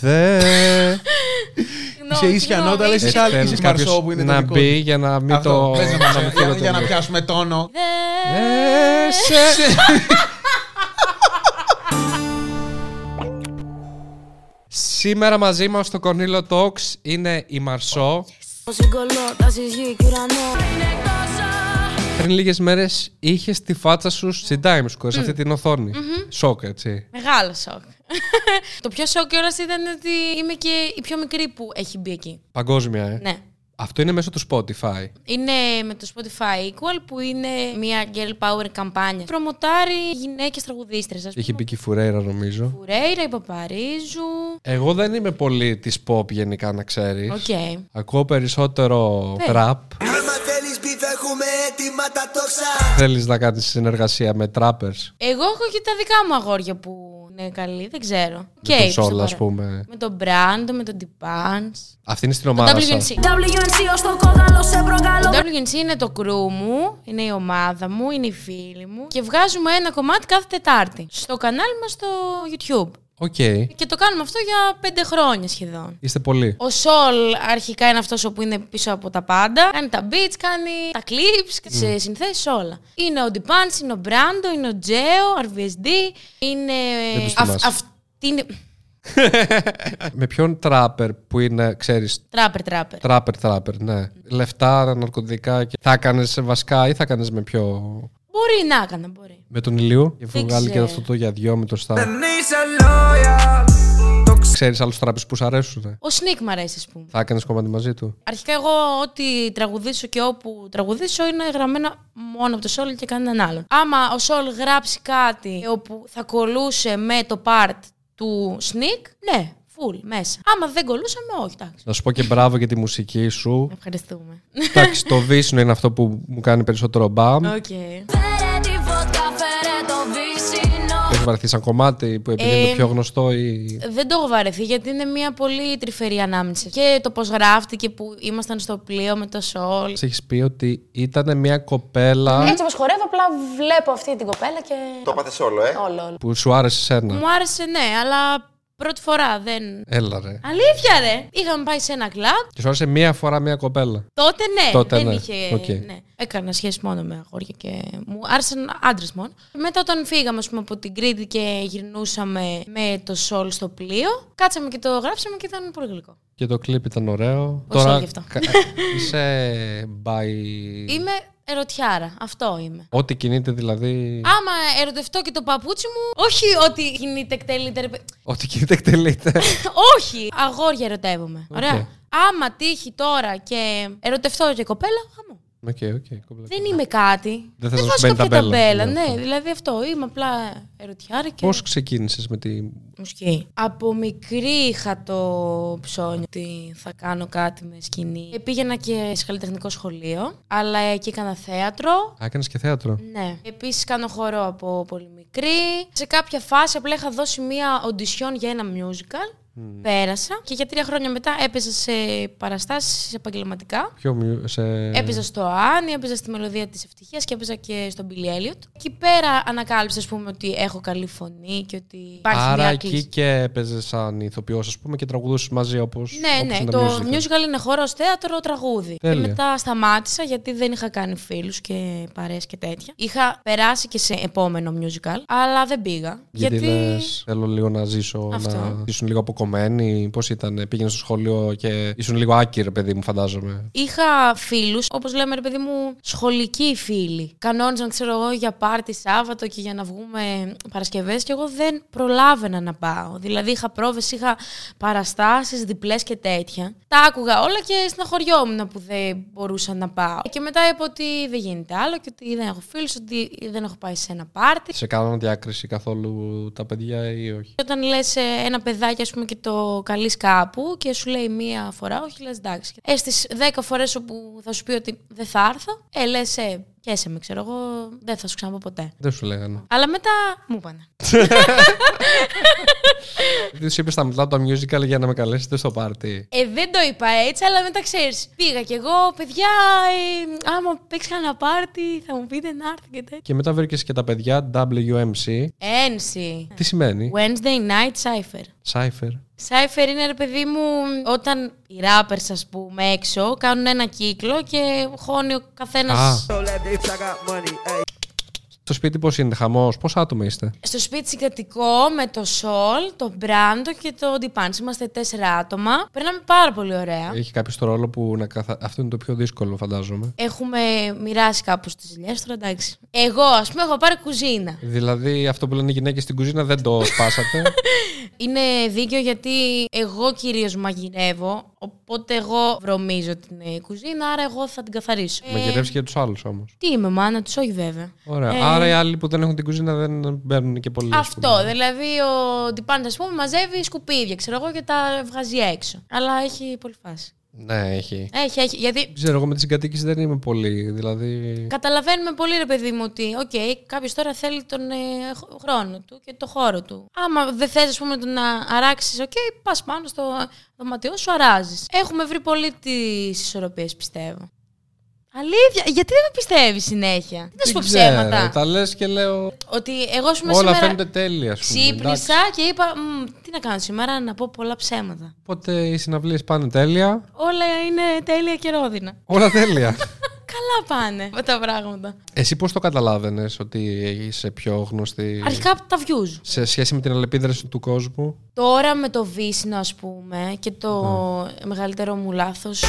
Δε. Είσαι ίσια νότα, λες είσαι άλλη. Είσαι Μαρσό που είναι το να δικό μπει του. για να μην Αυτό, το. πες να να μας- μην για- το Για να τελείω. πιάσουμε τόνο. Ε, σε- Σήμερα μαζί μας στο Cornilo Talks είναι η Μαρσό. Πριν λίγες μέρες είχες τη φάτσα σου στην Times Square, σε αυτή την οθόνη. Σοκ, έτσι. Μεγάλο σοκ. το πιο σοκ κιόλας ήταν ότι είμαι και η πιο μικρή που έχει μπει εκεί. Παγκόσμια, ε. Ναι. Αυτό είναι μέσω του Spotify. Είναι με το Spotify Equal που είναι μια girl power καμπάνια. Προμοτάρει γυναίκες τραγουδίστριες. Είχε μπει και η Φουρέιρα, νομίζω. Φουρέιρα, η Παπαρίζου. Εγώ δεν είμαι πολύ της pop γενικά, να ξέρεις. Οκ. Ακούω περισσότερο Πες. rap. Άμα θέλεις μπιφ έχουμε έτοιμα τα τόξα Θέλεις να κάνεις συνεργασία με trappers; Εγώ έχω και τα δικά μου αγόρια που είναι καλοί, δεν ξέρω. Με Και τον ποιος Soul, το ας παρά- πούμε. Με τον Brando, με τον Dipans. Αυτή είναι στην Το ομάδα σας. WNC. WNC ως το κόκαλο σε προκαλώ Το WNC είναι το crew μου, είναι η ομάδα μου, είναι οι φίλοι μου και βγάζουμε ένα κομμάτι κάθε Τετάρτη στο κανάλι μας στο YouTube. OK. Και το κάνουμε αυτό για πέντε χρόνια σχεδόν. Είστε πολλοί. Ο Σολ αρχικά είναι αυτός που είναι πίσω από τα πάντα. Κάνει τα beats, κάνει τα clips, και τις συνθέσεις όλα. Είναι ο Dipans, είναι ο Brando, είναι ο Τζέο, RVSD, είναι... Δεν τους θυμάσαι. αυτή είναι... με ποιον trapper που είναι, ξέρεις, Τράπερ, τράπερ. trapper, trapper, ναι. Λεφτά, ναρκωτικά και θα έκανε βασικά ή θα έκανε με πιο. Μπορεί να έκανα, μπορεί. Με τον ηλίου. Και Δεν αφού βγάλει και ξέρω. αυτό το για δυο με το στά. Δεν είσαι loyal Ξέρεις άλλους τράπε που σου αρέσουν. Ο Σνίκ μ' αρέσει, ας πούμε. Θα έκανες κομμάτι μαζί του; Αρχικά εγώ ό,τι τραγουδήσω και όπου τραγουδήσω είναι γραμμένα μόνο από το Σόλ και κανέναν άλλον. Άμα ο Σόλ γράψει κάτι όπου θα κολούσε με το part του Σνίκ, ναι, full, μέσα. Άμα δεν κολλούσαμε, όχι, εντάξει. Να σου πω και μπράβο για τη μουσική σου. Ευχαριστούμε. Εντάξει, το βύσσινο είναι αυτό που μου κάνει περισσότερο μπαμ. Οκ. Φέρε τη βότκα, φέρε το βύσσινο Έχεις βαρεθεί σαν κομμάτι που επειδή είναι Ε, το πιο γνωστό ή. Δεν το έχω βαρεθεί γιατί είναι μια πολύ τρυφερή ανάμνηση. Και το πώς γράφτηκε που ήμασταν στο πλοίο με το Σόλ. Έχεις πει ότι ήταν μια κοπέλα Έτσι όπως χορεύω, απλά βλέπω αυτή την κοπέλα και. Το έπαθες όλο, ε. Όλο, όλο. που σου άρεσε εσένα. Μου άρεσε, ναι, αλλά πρώτη φορά δεν. Έλα ρε. Αλήθεια, ρε! Είχαμε πάει σε ένα κλαμπ Και σου άρεσε μία φορά μία κοπέλα. Τότε ναι, Τότε δεν ναι. είχε. Οκ. Ναι. Έκανα σχέση μόνο με αγόρια και μου άρεσαν άντρες μόνο. Μετά, όταν φύγαμε ας πούμε, από την Κρήτη και γυρνούσαμε με το σόλ στο πλοίο, κάτσαμε και το γράψαμε και ήταν πολύ γλυκό. Και το κλιπ ήταν ωραίο. Πώς έγινε αυτό; κα- είσαι bi... Είμαι ερωτιάρα. Αυτό είμαι. Ό,τι κινείται δηλαδή... Άμα ερωτευτώ και το παπούτσι μου, όχι ότι κινείται, εκτελείται. ρε παι- Ό,τι κινείται εκτελείται. όχι! Αγόρια ερωτεύομαι. Ωραία. Άμα τύχει τώρα και ερωτευτώ και κοπέλα, χαμός. OK, OK. κομπλέ. Δεν είμαι κάτι. Δεν θες να σου βάζω μπαίνει κάποια ταμπέλα. ταμπέλα. Ναι, Ναι, αυτό. δηλαδή αυτό. Είμαι απλά ερωτιάρα και. Πώς ξεκίνησες με τη... Μουσική. Από μικρή είχα το ψώνιο ότι θα κάνω κάτι με σκηνή. Ε, Πήγαινα και σε καλλιτεχνικό σχολείο, αλλά εκεί έκανα θέατρο. Α, Έκανες και θέατρο. Ναι. Επίσης κάνω χορό από πολύ μικρή. Σε κάποια φάση απλά είχα δώσει μία οντισιόν για ένα musical. Πέρασα και για τρία χρόνια μετά έπαιζα σε παραστάσεις επαγγελματικά. Ποιο μυ- σε... Έπαιζα στο Άννη, έπαιζα στη Μελωδία της Ευτυχίας και έπαιζα και στον Billy Elliot. Εκεί πέρα ανακάλυψα, ας πούμε, ότι έχω καλή φωνή και ότι υπάρχει Άρα μια εκεί κλίση. και έπαιζες σαν ηθοποιός, ας πούμε, και τραγουδούσες μαζί όπως, Ναι, όπως ναι. είναι Το τα musical. musical είναι χώρο, θέατρο, τραγούδι. Τέλεια. Και μετά σταμάτησα γιατί δεν είχα κάνει φίλους και παρέες και τέτοια. Είχα περάσει και σε επόμενο musical, αλλά δεν πήγα. Γιατί, λες, θέλω λίγο να ζήσω, Αυτό. να ήσουν λίγο αποκομμένη. Πώς ήταν, πήγαινε στο σχολείο και ήσουν λίγο άκυρη, παιδί μου, φαντάζομαι. Είχα φίλους, όπως λέμε, ρε παιδί μου, σχολικοί φίλοι. Κανόνιζαν, ξέρω εγώ, για πάρτι Σάββατο και για να βγούμε Παρασκευές και εγώ δεν προλάβαινα να πάω. Δηλαδή, είχα πρόβες, είχα παραστάσεις διπλές και τέτοια. Τα άκουγα όλα και στεναχωριόμουν που δεν μπορούσα να πάω. Και μετά είπα ότι δεν γίνεται άλλο και ότι δεν έχω φίλους, ότι δεν έχω πάει σε ένα πάρτι. Σε κάνανε διάκριση καθόλου τα παιδιά ή όχι; Όταν λες ένα παιδάκι, ας πούμε, και το καλείς κάπου και σου λέει μία φορά, όχι, λες εντάξει. Ε, στις 10 φορές όπου θα σου πει ότι δεν θα έρθω, ε, λες, ε, καίσε με, ξέρω εγώ, δεν θα σου ξαναπώ ποτέ. Δεν σου λέγανε. Αλλά μετά μου είπανε. Δεν του είπες στα μιλάω το musical για να με καλέσετε στο πάρτι. Ε, δεν το είπα έτσι, αλλά μετά ξέρεις. Πήγα κι εγώ, παιδιά, ε, άμα παίξεις κανένα πάρτι, θα μου πείτε να έρθει και τέτοια. Και μετά βρήκες και τα παιδιά WMC. Ένση. Τι σημαίνει, Wednesday night cipher. Cypher. Cypher είναι ρε παιδί μου όταν οι rappers ας πούμε έξω κάνουν ένα κύκλο και χώνει ο καθένας Α. Στο σπίτι πώς είναι, χαμός, πόσα άτομα είστε; Στο σπίτι συγκατοικώ με το Σολ, το Μπράντο και το Ντιπάνς. Είμαστε τέσσερα άτομα. Περνάμε πάρα πολύ ωραία. Έχει κάποιος το ρόλο που να καθα... Αυτό είναι το πιο δύσκολο, φαντάζομαι. Έχουμε μοιράσει κάπου τις δουλειέ τώρα, εντάξει. Εγώ, ας πούμε, έχω πάρει κουζίνα. Δηλαδή, αυτό που λένε οι γυναίκες στην κουζίνα δεν το σπάσατε; Είναι δίκαιο γιατί εγώ κυρίως μαγειρεύω. Οπότε εγώ βρωμίζω την ε, κουζίνα, άρα εγώ θα την καθαρίσω. Ε, Μαγειρεύεις και τους άλλους όμως. τι είμαι, μάνα τους, όχι βέβαια. Ωραία. Ε, Άρα οι άλλοι που δεν έχουν την κουζίνα δεν μπαίνουν και πολύ. ας πούμε. Αυτό. Δηλαδή ο Ντιπάντα, ας πούμε, μαζεύει σκουπίδια, ξέρω εγώ, και τα βγάζει έξω. Αλλά έχει πολύ φάση. Ναι, έχει. Έχει, έχει. Γιατί Δεν ξέρω, εγώ με τη συγκατοίκηση δεν είμαι πολύ. Δηλαδή. καταλαβαίνουμε πολύ, ρε παιδί μου, ότι οκ, κάποιος τώρα θέλει τον ε, χ- χρόνο του και το χώρο του. Άμα δεν θες, ας πούμε, το να αράξεις, οκ, πας πάνω στο δωματιό σου, αράζεις. Έχουμε βρει πολύ τις ισορροπίες, πιστεύω. Αλήθεια, γιατί δεν με πιστεύεις συνέχεια; Τι να σου πω Δεν ξέρω, ψέματα. Τα λες και λέω. Ότι εγώ, ας πούμε, Όλα σήμερα φαίνονται τέλεια, ας πούμε. εντάξει. ξύπνησα και είπα, «Μμ, τι να κάνω σήμερα, να πω πολλά ψέματα. Οπότε οι συναυλίες πάνε τέλεια. Όλα είναι τέλεια και ρόδινα. Όλα τέλεια. Καλά πάνε με τα πράγματα. Εσύ πώς το καταλάβαινες ότι είσαι πιο γνωστή; Αρχικά τα views. σε σχέση με την αλληλεπίδραση του κόσμου; Τώρα με το βύσινο, ας πούμε, και το μεγαλύτερο μου λάθος.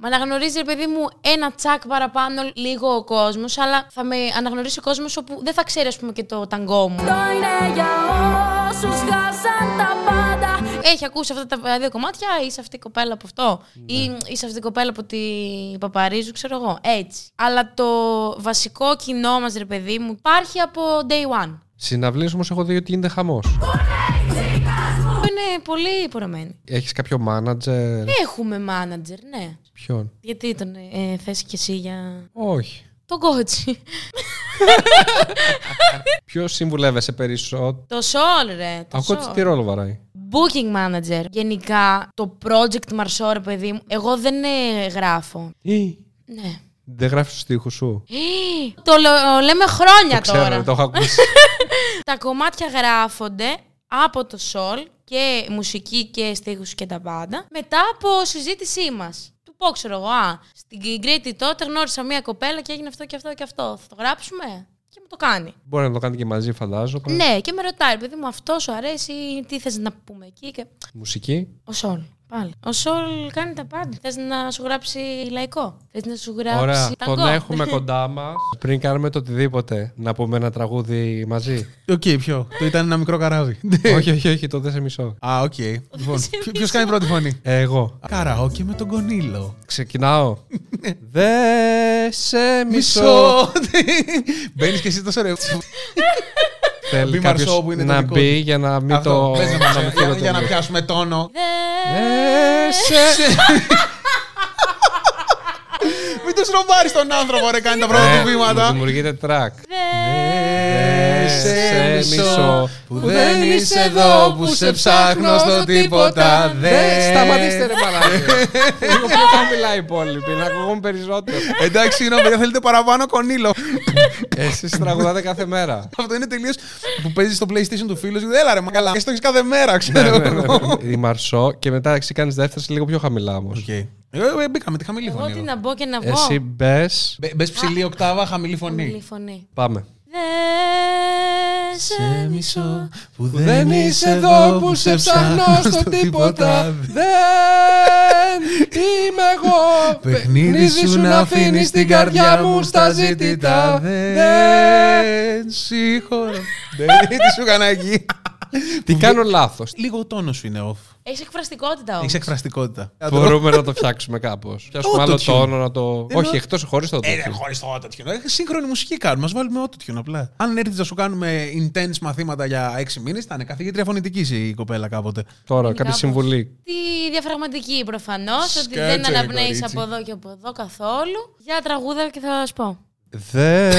Με αναγνωρίζει, ρε παιδί μου, ένα τσακ παραπάνω λίγο ο κόσμος, αλλά θα με αναγνωρίσει ο κόσμος όπου δεν θα ξέρει, ας πούμε, και το ταγκό μου. είναι για όσους χάσαν τα πάντα Έχει ακούσει αυτά τα δύο κομμάτια, είσαι αυτή η κοπέλα από αυτό; Ή είσαι αυτή η κοπέλα από τη Παπαρίζου, ξέρω εγώ; Έτσι. Αλλά το βασικό κοινό μας, ρε παιδί μου, υπάρχει από day one. Συναυλίες όμως έχω δει ότι γίνεται χαμός. Είναι πολύ υπορωμένη. Έχεις κάποιο μάνατζερ. Έχουμε manager, ναι. Ποιον; Γιατί τον ε, θες και εσύ για Όχι. τον κότσι. Ποιος συμβουλεύεσαι περισσότερο; το Sol, ρε. Το Ο κότσι Sol. τι ρόλο βαράει. Booking manager. Γενικά, το project Marceau, ρε παιδί μου, εγώ δεν ε, γράφω. Ή. Ναι. Δεν γράφεις τους στίχους σου; Το λέ- λέμε χρόνια Ξέρω, τώρα. το έχω ακούσει. Τα κομμάτια γράφονται από το Sol και μουσική και στίχους και τα πάντα μετά από συζήτησή μας. Του πω, ξέρω εγώ, α, στην Κρήτη τότε γνώρισα μία κοπέλα και έγινε αυτό και αυτό και αυτό. Θα το γράψουμε; Και μου το κάνει. Μπορεί να το κάνετε και μαζί, φαντάζομαι. Ναι, και με ρωτάει, παιδί μου, αυτός σου αρέσει, τι θες να πούμε εκεί. Και... Μουσική. Ο Σόλ, πάλι. Ο Σόλ κάνει τα πάντα. Θες να σου γράψει λαϊκό; Θες να σου γράψει Ωραία. ταγκό; Τον έχουμε κοντά μας. Πριν κάνουμε το οτιδήποτε, να πούμε ένα τραγούδι μαζί. Οκ, ποιο; Το Ήταν ένα μικρό καράβι. όχι, όχι, όχι, το Δεν σε μισώ. Α, οκ. Λοιπόν, ποιο κάνει πρώτη φωνή; Εγώ. Καραόκι με τον Κονίλο. Ξεκινάω. Δε σε μισό. Μισό. Μπαίνεις και εσύ τόσο ρε. Θέλει μπει κάποιος Μαρσό που είναι το να δικό μπει του. για να μην Αυτό, το. πες να να μας- μην για- φύγω Για να το- πιάσουμε τόνο. Δε σε. Μην τους ρομπάρεις τον άνθρωπο, ρε, κάνει τα πρώτα Ε, του μου βήματα. Δημιουργείται track. Δε σε μισώ που δεν είσαι εδώ που σε ψάχνω στο τίποτα δεν Σταματήστε ρε μαλάκια Λίγο πιο χαμηλά οι υπόλοιποι να ακούγομαι περισσότερο Εντάξει, συγγνώμη, παιδιά, θέλετε παραπάνω Κονίλο. Εσείς τραγουδάτε κάθε μέρα Αυτό είναι τελείως που παίζεις στο PlayStation του φίλου σου. Έλα ρε, μα καλά. Εσύ το έχεις κάθε μέρα, Ναι, ξέρω. ναι, ναι, ναι. Η Μαρσό και μετά εσύ κάνεις δεύτερη λίγο πιο χαμηλά όμως Οκ. Ε, ε, Μπήκα με τη χαμηλή Εγώ φωνή. τι εγώ. να μπω και να βγω. Εσύ μπες Μπες ψηλή οκτάβα, χαμηλή Χαμηλή φωνή. φωνή. Πάμε Δε σε μισώ. που Δεν είσαι εδώ που σε ψάχνω στο τίποτα Δεν είμαι εγώ Παιχνίδι σου να αφήνεις την καρδιά μου στα ζήτητα. Δεν συγχωρώ. Δεν τι σου έκανα εκεί. Τι κάνω λάθος Λίγο ο τόνος σου είναι off. Έχεις εκφραστικότητα όμως. Έχεις εκφραστικότητα. Μπορούμε να το φτιάξουμε κάπως Φτιάξουμε άλλο Autotune. τόνο να το... Εννοώ- Όχι εκτός χωρίς το Ε, autotune. χωρίς το autotune. Ε, Σύγχρονη μουσική κάνουμε. Μα βάλουμε autotune απλά. Αν έρθεις να σου κάνουμε intense μαθήματα για έξι μήνες, θα είναι καθηγήτρια φωνητικής η κοπέλα κάποτε. Τώρα Είναι κάποια κάπως. συμβουλή Τη διαφραγματική προφανώς, ότι Σκέτσε, δεν αναπνέεις κορίτσι. από εδώ και από εδώ καθόλου. Για τραγούδα και θα σου πω. Δε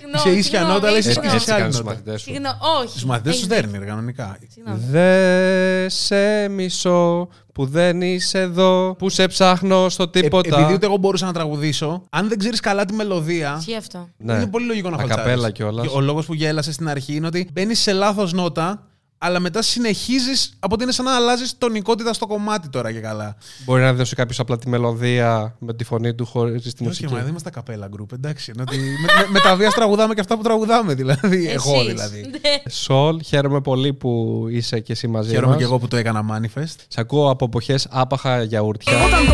Συγγνώμη, Είσαι ίσια συγγνώμη, νότα, αλλά είσαι συγγνώμη. και Έτσι σε άλλη κάνεις τους νότα. μαθητές σου. Συγγνώμη, όχι. Του μαθητές τους Έχεις δέρνει δίκιο. κανονικά. Συγγνώμη. Δε σε μισώ που δεν είσαι εδώ, που σε ψάχνω στο Ε, τίποτα. επειδή ούτε εγώ μπορούσα να τραγουδήσω, αν δεν ξέρεις καλά τη μελωδία. Ισχύει αυτό. Ναι. Είναι πολύ λογικό να A χαλτσάρεις. cappella κιόλας. Και Ο λόγος που γέλασες στην αρχή είναι ότι μπαίνεις σε λάθος νότα, αλλά μετά συνεχίζεις. Από ότι είναι σαν να αλλάζεις τονικότητα στο κομμάτι τώρα και καλά. Μπορεί να δώσει κάποιος απλά τη μελωδία με τη φωνή του χωρίς τη Όχι, μουσική. μα δεν είμαστε καπέλα group, εντάξει. Είναι ότι με, με, με τα βίας τραγουδάμε και αυτά που τραγουδάμε, δηλαδή. εγώ Εσείς. δηλαδή. Ναι. Σολ, χαίρομαι πολύ που είσαι και εσύ μαζί Χαίρομαι μας. και εγώ που το έκανα manifest. Σε ακούω από εποχές άπαχα γιαούρτια Όταν το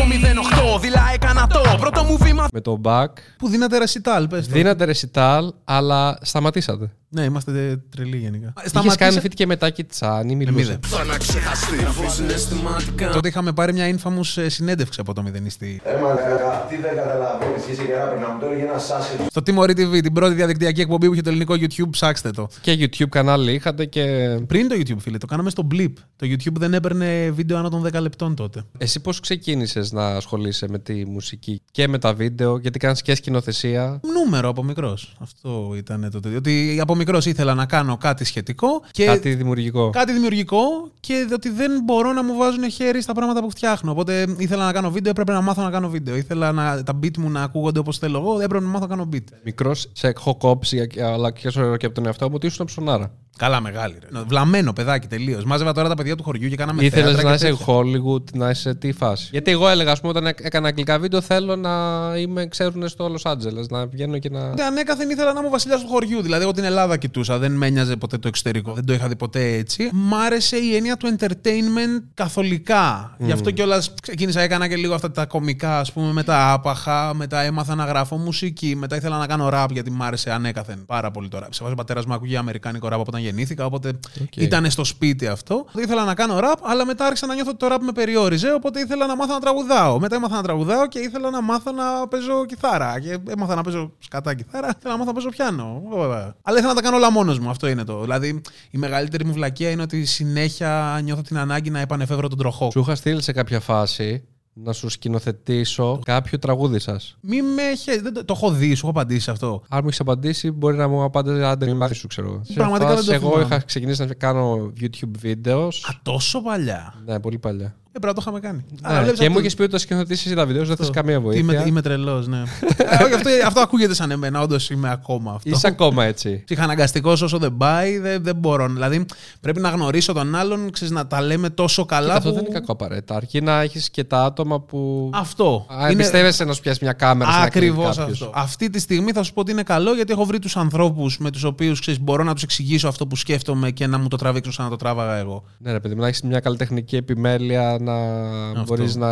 08 δειλά έκανα το πρώτο μου βήμα με το back. Που δίνατε ρεσιτάλ, πες. Δίνατε ρεσιτάλ, αλλά σταματήσατε. Ναι, είμαστε τρελοί γενικά. Είχες κάνει feat και μετά Κιτσάνι, Εμείς μιλούσε. δεν. Θα να ξεχαστεί αφού συναισθηματικά Τότε είχαμε πάρει μια infamous ε, συνέντευξη από το μηδενιστή. Ε, μαλάκα, τι δεν καταλαβαίνεις και είσαι και ράπερ να μου το έλεγε ένας άσχετος. Στο Τιμωρή TV, την πρώτη διαδικτυακή εκπομπή που είχε το ελληνικό YouTube, ψάξτε το. Και YouTube κανάλι είχατε και. Πριν το YouTube, φίλε, το κάναμε στο Blip. Το YouTube δεν έπαιρνε βίντεο άνω των 10 λεπτών τότε. Εσύ πώς ξεκίνησες να ασχολείσαι με τη μουσική και με τα βίντεο, γιατί κάνεις και σκηνοθεσία; Νούμερο από μικρός. Αυτό ήταν το τέτοιο. Ότι από μικρός ήθελα να κάνω κάτι σχετικό και Κάτι δημιουργικό. Κάτι δημιουργικό και ότι δεν μπορώ να μου βάζουν χέρι στα πράγματα που φτιάχνω. Οπότε ήθελα να κάνω βίντεο, έπρεπε να μάθω να κάνω βίντεο. Ήθελα να, τα beat μου να ακούγονται όπως θέλω εγώ, έπρεπε να μάθω να κάνω beat. Μικρός, σε έχω κόψει, αλλά και όσο και από τον εαυτό μου ότι ήσουν ψωνάρα. Καλά, μεγάλη. Ρε. Βλαμμένο παιδάκι τελείως. Μάζευα τώρα τα παιδιά του χωριού και κάναμε Ήθελες θέατρα να και είσαι τέτοια. Hollywood, να είσαι τι φάση; Γιατί εγώ έλεγα, ας πούμε, όταν έκ- έκανα αγγλικά βίντεο, θέλω να είμαι, ξέρουν στο Los Angeles, να βγαίνω και να. Ναι, ανέκαθεν ήθελα να είμαι βασιλιάς του χωριού. Δηλαδή, εγώ την Ελλάδα κοιτούσα. Δεν με ένοιαζε ποτέ το εξωτερικό. Δεν το είχα δει ποτέ έτσι. Μ' άρεσε η έννοια του entertainment καθολικά. Γι' αυτό κιόλας ξεκίνησα, έκανα και λίγο αυτά τα κωμικά, ας πούμε, με τα άπαχα. Μετά έμαθα να γράφω μουσική. Μετά ήθελα να κάνω ραπ γιατί μ' άρεσε ανέκαθεν πάρα πολύ τώρα. Σε ο πατέρας μου ακούγε αμερικάνικο ραπ από όταν γεννήθηκα. Οπότε Οκ. ήταν στο σπίτι αυτό. Ήθελα να κάνω ραπ, αλλά μετά άρχισα να νιώθω ότι το ραπ με περιόριζε. Οπότε ήθελα να μάθω να τραγουδάω. Μετά έμαθα να τραγουδάω και ήθελα να μάθω να παίζω κιθάρα. Και έμαθα να παίζω σκατά κιθάρα. Ήθελα να μάθω να παίζω πιάνο. Βέβαια. Αλλά ήθελα να τα κάνω όλα μόνος μου. Αυτό είναι το. Δηλαδή, η μεγαλύτερη μου βλακεία είναι ότι συνέχεια νιώθω την ανάγκη να επανεφεύρω τον τροχό. Σου είχα στείλει σε κάποια φάση να σου σκηνοθετήσω κάποιο τραγούδι σας. Μη με έχει. Δεν το, το έχω δει, σου έχω απαντήσει σε αυτό. Αν μου έχεις απαντήσει, μπορεί να μου απαντήσει άντε, μην μάθεις σου, ξέρω. εγώ. Σε Πραγματικά φάση, δεν το Εγώ θυμάμαι. είχα ξεκινήσει να κάνω YouTube videos. Α, τόσο παλιά. Ναι, πολύ παλιά. Ε, πρέπει να το είχαμε κάνει. Ναι, βλέπεις και μου αυτό- είχες πει ότι θα σκηνοθετήσεις εσύ τα βίντεο, δεν θες καμία βοήθεια. Είμαι, είμαι τρελός, ναι. Ε, όχι, αυτό, αυτό ακούγεται σαν εμένα. Όντως είμαι ακόμα αυτό. Είσαι ακόμα έτσι. Ψυχαναγκαστικός όσο δεν πάει, δεν, δεν μπορώ. Δηλαδή πρέπει να γνωρίσω τον άλλον, ξέρεις, να τα λέμε τόσο καλά. Κοίτα, αυτό που... δεν είναι κακό απαραίτητα. Αρκεί να έχεις και τα άτομα που. Αυτό. Α, εμπιστεύεσαι να σου πιάσει μια κάμερα σε ένα Ακριβώς κλικ κάποιος. αυτό. Αυτή τη στιγμή θα σου πω ότι είναι καλό γιατί έχω βρει τους ανθρώπους με τους οποίους μπορώ να τους εξηγήσω αυτό που σκέφτομαι και να μου το τραβήξουν σαν να το τράβαγα εγώ. Ναι, ρε παιδί μου, να έχεις μια καλλιτεχνική επιμέλεια να μπορείς να.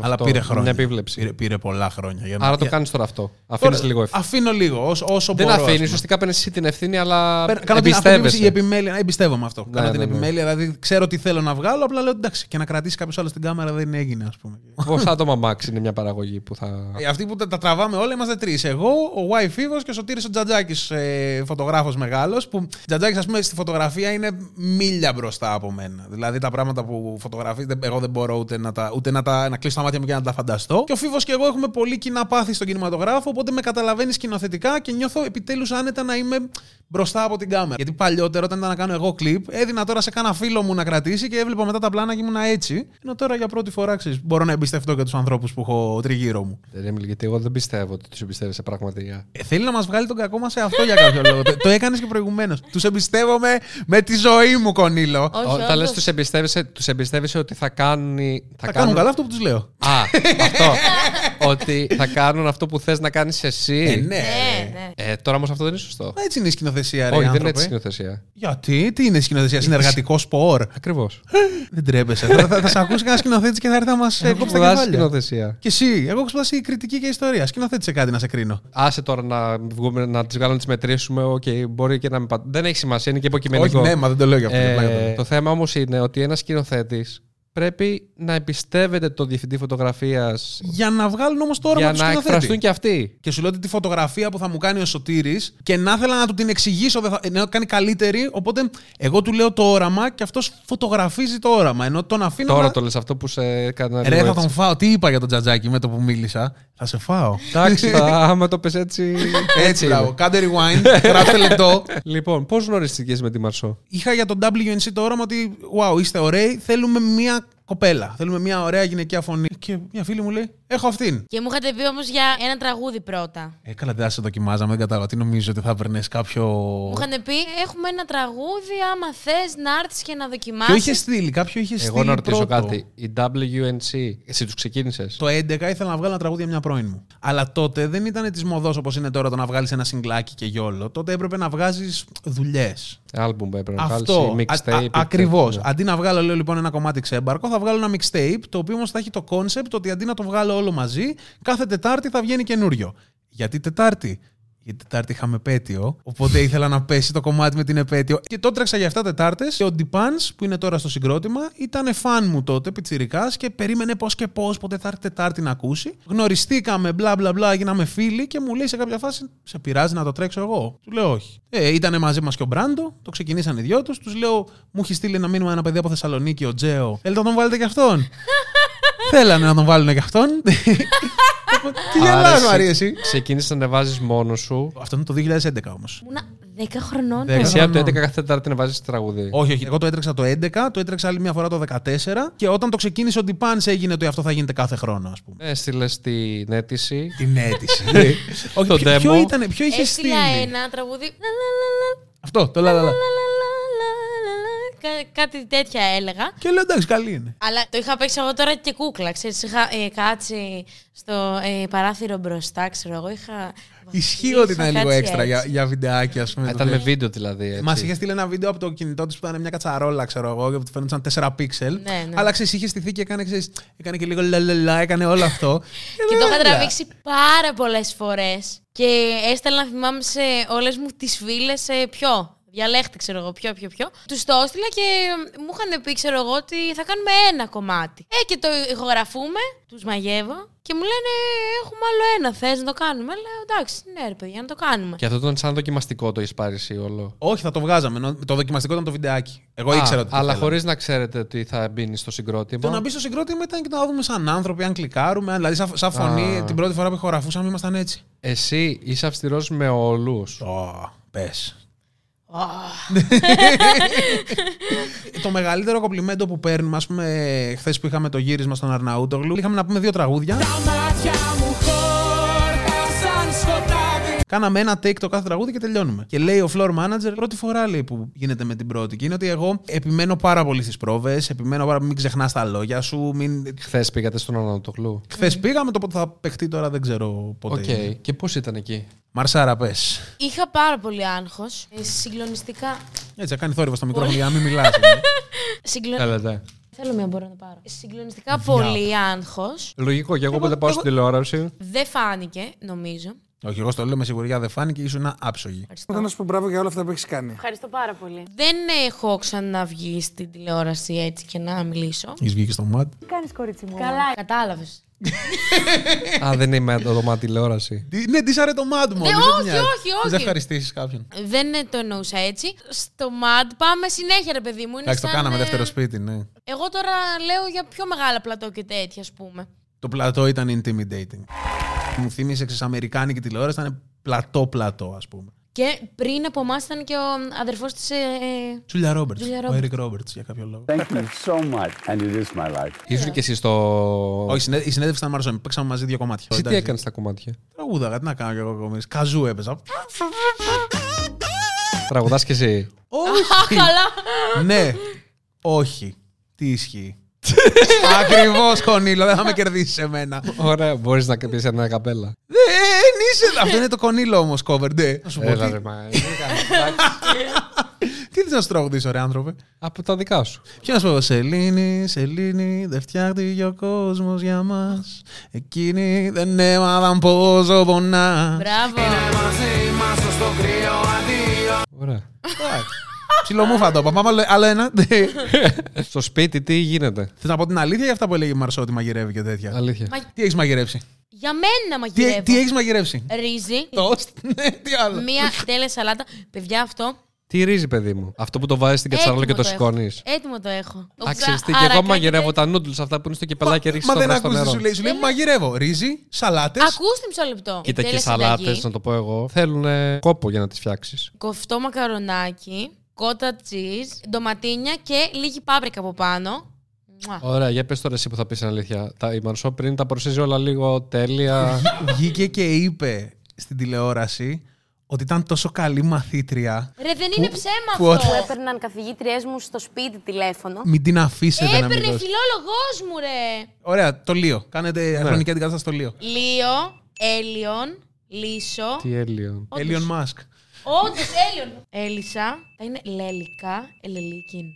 Αλλά αυτό, πήρε χρόνια. Μια επίβλεψη. Πήρε, πήρε πολλά χρόνια. Για να... Άρα το για- κάνεις τώρα αυτό. Αφήνεις Τώρα, λίγο ευθύνη. Αφήνω λίγο, όσο, όσο Δεν μπορώ. ας αφήνεις, πούμε. ουσιαστικά παίρνεις εσύ την ευθύνη, αλλά Παίρνω- Κάνω την αυτή εμπιστεύεσαι. η επιμέλεια. ε, Εμπιστεύομαι αυτό. Ναι, κάνω ναι, την ναι. επιμέλεια, δηλαδή ξέρω τι θέλω να βγάλω. Απλά λέω εντάξει και να κρατήσει κάποιος άλλος την κάμερα δεν έγινε, ας πούμε. Πόσα άτομα max είναι μια παραγωγή που θα. Ε, Αυτοί που τα, τα τραβάμε όλα είμαστε τρεις. Εγώ, ο Βάι Φίβο και ο Σωτήρης ο Τζατζάκης, ε, φωτογράφος μεγάλος. Που Τζατζάκης, ας πούμε, στη φωτογραφία είναι μίλια μπροστά από μένα. Δηλαδή τα πράγματα που φωτογραφεί, δεν- εγώ δεν μπορώ ούτε να, τα, ούτε να, τα, να κλείσω τα μάτια μου και να τα φανταστώ. Και ο Φίβος και εγώ έχουμε πολύ κοινά πάθη στον κινηματογράφο, οπότε με καταλαβαίνεις σκηνοθετικά και νιώθω επιτέλους άνετα να είμαι μπροστά από την κάμερα. Γιατί παλιότερα, όταν ήταν να κάνω εγώ κλειπ, έδινα τώρα σε κάνα φίλο μου να κρατήσει και έβλεπα μετά τα πλάνα και ήμουν έτσι. Ενώ τώρα για πρώτη φορά ξέρεις, μπορώ να εμπιστευτώ και τους ανθρώπους που έχω τριγύρω μου. Δεν είναι, γιατί εγώ δεν πιστεύω ότι τους εμπιστεύεσαι πραγματικά. Ε, θέλει να μας βγάλει τον κακό μας σε αυτό για κάποιο λόγο. το το έκανες και προηγουμένως. Τους εμπιστεύομαι με τη ζωή μου, Κονίλο. Όχι, Όταν λες όντως. τους εμπιστεύεσαι, τους εμπιστεύεσαι ότι θα κάνουν. Θα κάνουν καλά αυτό που τους λέω. Α, αυτό. ότι θα κάνουν αυτό που θες να κάνεις εσύ. Ε, ναι. Ναι, ναι. Ε, τώρα όμως αυτό δεν είναι σωστό. Μα Έτσι είναι η σκηνοθεσία, ρε. Όχι, δεν είναι άνθρωπε. έτσι η σκηνοθεσία. Γιατί, τι είναι η σκηνοθεσία, συνεργατικό σπορ; Ακριβώς. δεν τρέπεσαι. θα, θα, θα σε ακούσει κανένας σκηνοθέτης και θα έρθει να μας κόψει τα κεφάλια. σκηνοθεσία. Και εσύ, εγώ έχω σπουδάσει κριτική και ιστορία. Σκηνοθέτησε κάτι να σε κρίνω. Άσε τώρα να, βγούμε, να τις βγάλουμε να τις μετρήσουμε. Οκ, μπορεί και να μην. πα- Δεν έχει σημασία, είναι και Όχι, υποκειμενικό. ναι, μα δεν το λέω για αυτό. για πλάκα το Ε, λέω. το θέμα όμως είναι ότι ένας σκηνοθέτης πρέπει να εμπιστεύεται τον διευθυντή φωτογραφίας Για να βγάλουν όμως το όραμα για τους να σκηνοθέτη. εκφραστούν και αυτοί. Και σου λέω ότι τη φωτογραφία που θα μου κάνει ο Σωτήρης και να ήθελα να του την εξηγήσω, δεν θα, να κάνει καλύτερη. Οπότε εγώ του λέω το όραμα και αυτός φωτογραφίζει το όραμα. Ενώ τον αφήνω. Τώρα να... το λες αυτό που σε έκανα. Ρε, λίγο θα έτσι. τον φάω. Τι είπα για τον Τζατζάκη με το που μίλησα; Θα σε φάω. Εντάξει, θα- άμα το πες έτσι. Έτσι, είναι. μπράβο. Κάντε rewind. Γράψτε λεπτό. Λοιπόν, πώς γνωριστήκε με τη Μαρσό; Είχα για τον WNC το όραμα ότι, wow, είστε ωραίοι, θέλουμε μια κοπέλα. Θέλουμε μια ωραία γυναικεία φωνή. Και μια φίλη μου λέει, έχω αυτήν. Και μου είχατε πει όμως για ένα τραγούδι πρώτα. Ε, καλά, δεν θα σε δοκιμάζαμε, δεν κατάλαβα. Τι νομίζω ότι θα έπαιρνε κάποιο. Μου είχαν πει: Έχουμε ένα τραγούδι. Άμα θες να έρθεις και να Ποιο δοκιμάσει. είχε στείλει, κάποιο είχε στείλει. Εγώ να ρωτήσω πρώτο. κάτι. Η WNC, εσύ τους ξεκίνησες; Το 11 ήθελα να βγάλω ένα τραγούδι για μια πρώην μου. Αλλά τότε δεν ήταν της μοδός όπως είναι τώρα το να βγάλεις ένα συγκλάκι και γιόλο. Τότε έπρεπε να βγάζεις δουλειές. Άλμπουμ έπρεπε να Αυτό. βγάλεις. Mixtape. Ακριβώς. Ναι. Αντί να βγάλω, λέω λοιπόν ένα κομμάτι ξέμπαρκο, θα βγάλω ένα mixtape, το οποίο όμως θα έχει το concept ότι αντί να το βγάλω όλο μαζί, κάθε Τετάρτη θα βγαίνει καινούριο. Γιατί Τετάρτη; Γιατί Τετάρτη είχαμε επέτειο, οπότε ήθελα να πέσει το κομμάτι με την επέτειο. Και το τρέξα για 7 Τετάρτες. Και ο Ντιπάνς, που είναι τώρα στο συγκρότημα, ήταν φαν μου τότε, πιτσιρικάς και περίμενε πώς και πώς, ποτέ θα έρθει Τετάρτη να ακούσει. Γνωριστήκαμε, μπλα μπλα μπλα, γίναμε φίλοι και μου λέει σε κάποια φάση: Σε πειράζει να το τρέξω εγώ; Του λέω όχι. Ε, ήταν μαζί μας και ο Μπράντο, το ξεκινήσαν οι δυο τους. Τους λέω: Μου έχει στείλει ένα μήνυμα ένα παιδί από Θεσσαλονίκη, ο Τζέο. Θέλετε να τον βάλετε και αυτόν. Θέλανε να τον βάλουν και αυτόν. Τι Άρα γελάς, εσύ Μαρία, εσύ; Ξεκίνησες να ανεβάζει μόνο σου. Αυτό είναι το 2011 όμως. Ήμουνα 10 χρονών. Δέκα. Εσύ από το χρονών. 11 κάθε Τετάρτη να βάζεις τραγούδι. Όχι, όχι. Εγώ το έτρεξα το 11, το έτρεξα άλλη μια φορά το 14 και όταν το ξεκίνησε ο Ντιπάνς έγινε ότι αυτό θα γίνεται κάθε χρόνο, ας πούμε. Έστειλε την αίτηση. Την αίτηση. όχι, Το ποιο, ποιο demo. ήταν, ποιο είχε στείλει; Έστειλα ένα τραγούδι. λα, λα, λα, λα, Αυτό, το λα, λα, λα. λα, λα, λα, λα, λα. Κα- Κάτι τέτοια έλεγα. Και λέω εντάξει, καλή είναι. Αλλά το είχα παίξει εγώ τώρα και κούκλα. Ξέρεις, είχα ε, κάτσει στο ε, παράθυρο μπροστά, ξέρω εγώ. Είχα Ισχύει ότι ήταν είχα λίγο κάτσει έξτρα για, έτσι. για βιντεάκι, ας πούμε. Ήταν με βίντεο δηλαδή. έτσι. Μας είχε στείλει ένα βίντεο από το κινητό τη που ήταν μια κατσαρόλα, ξέρω εγώ, και που του φαίνονταν 4 πίξελ. Ναι, ναι. Αλλά ξέρεις, είχε στηθεί και έκανε, ξέρεις, έκανε και λίγο λαλαλα, έκανε όλο αυτό. Και το είχα βέβαια. τραβήξει πάρα πολλές φορές. Και έστελνα, θυμάμαι, σε όλες μου τις φίλε ποιο; Διαλέχτη, ξέρω εγώ, ποιο, ποιο, ποιο. Τους το έστειλα και μου είχαν πει, ξέρω εγώ, ότι θα κάνουμε ένα κομμάτι. Ε, και το ηχογραφούμε, τους μαγεύω και μου λένε Έχουμε άλλο ένα. Θες να το κάνουμε; Λέω εντάξει, ναι, ρε παιδιά, να το κάνουμε. Και αυτό ήταν σαν δοκιμαστικό το έχεις πάρει εσύ όλο. Όχι, θα το βγάζαμε. ενώ Το δοκιμαστικό ήταν το βιντεάκι. Εγώ Α, ήξερα ότι. το αλλά θέλαμε. χωρίς να ξέρετε ότι θα μπει στο συγκρότημα. Το να μπει στο συγκρότημα ήταν και να δούμε σαν άνθρωποι, αν κλικάρουμε. αν- Δηλαδή, σαν, σαν φωνή, Α. την πρώτη φορά που ηχογραφούσαμε ήμασταν έτσι. Εσύ είσαι αυστηρός με όλους. Ω, πες. Το μεγαλύτερο κομπλιμέντο που παίρνουμε, ας πούμε, χθες που είχαμε το γύρισμα στον Αρναούτογλου, είχαμε να πούμε δύο τραγούδια. Κάναμε ένα take το κάθε τραγούδι και τελειώνουμε. Και λέει ο floor manager, πρώτη φορά λέει που γίνεται με την πρώτη. Και είναι ότι εγώ επιμένω πάρα πολύ στις πρόβες, επιμένω πάρα πολύ, μην ξεχνάς τα λόγια σου. Μην... Χθες πήγατε στον Αρναούτογλου. Χθες πήγαμε, το πότε θα παιχτεί τώρα δεν ξέρω πότε. Οκ. είναι. Και πώς ήταν εκεί; Μαρσάρα, πες. Είχα πάρα πολύ άγχος. Ε, συγκλονιστικά. Έτσι, θα κάνει θόρυβο στο μικρόφωνο για να μην μιλά. Συγκλο... Θέλετε. Θέλω μια μπορώ να το πάρω. Συγκλονιστικά πολύ άγχος. Λογικό. Και εγώ που δεν πάω στην τηλεόραση. Δεν φάνηκε, νομίζω. Όχι, εγώ στο λέω με σιγουριά δεν φάνηκε, ήσουν άψογη. Θέλω να σου πω μπράβο για όλα αυτά που έχεις κάνει. Ευχαριστώ πάρα πολύ. Δεν έχω ξαναβγεί στην τηλεόραση έτσι και να μιλήσω. Έχεις βγει και στο ΜΑΤ. Τι κάνεις, κορίτσι μου; Καλά, κατάλαβες. Α, δεν είμαι το δωμάτιο τηλεόραση. Ναι, τη άρε το ΜΑΤ μου. Ναι, όχι, όχι, όχι. Δεν ευχαριστήσεις κάποιον. Δεν ε, το εννοούσα έτσι. Στο MAD πάμε συνέχεια, ρε παιδί μου. Είναι Εντάξει, το σαν, κάναμε ε, δεύτερο σπίτι, ναι. Εγώ τώρα λέω για πιο μεγάλα πλατό και τέτοια, ας πούμε. Το πλατό ήταν intimidating. Μου θύμισε εξ Αμερικάνικη τηλεόραση, ήταν πλατό-πλατό, ας πούμε. Και πριν από εμάς ήταν και ο αδερφός της. Ε, Τζούλια Ρόμπερτ. Julia Ο Roberts. Έρικ Ρόμπερτ για κάποιο λόγο. Thank you so much, and it is my life. Ήσουν και εσύ στο. Όχι, συνέ- η συνέντευξη ήταν Μαρσόνι. Παίξαμε μαζί δύο κομμάτια. Εσύ τι Εντάξει. έκανες στα κομμάτια; Τραγούδαγα, τι να κάνω κι εγώ κομμάτι. Καζού έπαιζα. Τραγουδάς και εσύ; Όχι. καλά! ναι. Όχι. Τι ισχύει. Ακριβώς, Κονίλο, δεν θα με κερδίσεις εμένα. Ωραία, μπορείς να πει ένα καπέλα. Δεν είσαι. Αυτό είναι το Κονίλο όμως, cover, ναι. Θα σου πω Έλα τι- ρε, μα. Τι θες να σου τραγουδήσω, ρε άνθρωπε; Από τα δικά σου. Ποιο να σου πω, Σελήνη, Σελήνη, δεν φτιάχτηκε ο κόσμος για μας. Εκείνοι δεν έμαθαν πόσο πονά. Μπράβο! Ωραία. Ψιλομούφα το είπα. Πάμε άλλο- άλλο ένα. Στο σπίτι τι γίνεται; Θες να πω την αλήθεια για αυτά που έλεγε η Μαρσό ότι μαγειρεύει και τέτοια; Αλήθεια. Μα- Τι έχεις μαγειρέψει; Για μένα Τι, μαγειρεύω. τι έχεις μαγειρέψει; Ρύζι. Τόστ. Ναι, τι άλλο. Μία τέλεια σαλάτα. Παιδιά, αυτό Τι ρύζι, παιδί μου; Αυτό που το βάζεις στην κατσαρόλα και Έτοιμο το έχω. σηκώνεις. Έτοιμο το έχω. Α, ξέρεις τι, Άρα και εγώ κάνετε- μαγειρεύω τα noodles αυτά που είναι στο κεπελάκι και ρίχνεις Μα το δεν βραστό ακούσεις τι νερό. σου λέει. Σου λέει μαγειρεύω. Ρύζι, σαλάτες. Ακούστε μισό λεπτό. Κοίτα και οι Τέλεια σαλάτες, συνταγή. να το πω εγώ, θέλουν ε, κόπο για να τις φτιάξεις. Κοφτό μακαρονάκι, κότα τσίζ, ντοματίνια και λίγη πάπρικα από πάνω. Μουα. Ωραία, για πες τώρα εσύ που θα πεις την αλήθεια. Τα, η Μαρσό πριν τα παρουσίαζε όλα λίγο τέλεια. Βγήκε και είπε στην τηλεόραση ότι ήταν τόσο καλή μαθήτρια. Ρε, δεν είναι ψέμα που αυτό. Που έπαιρναν καθηγήτριές μου στο σπίτι τηλέφωνο. Μην την αφήσετε να μην Έπαιρνε δώσει. φιλόλογο μου, ρε. Ωραία, το Λίο. Κάνετε χρονική αντικατάσταση στο Λίο. Λίο, Έλιον, Λίσο. Τι έλιο. Έλλιον Μάσκ. Όντως, Έλιον. Έλισσα. Θα είναι Λέλικα, Ελελίκιν.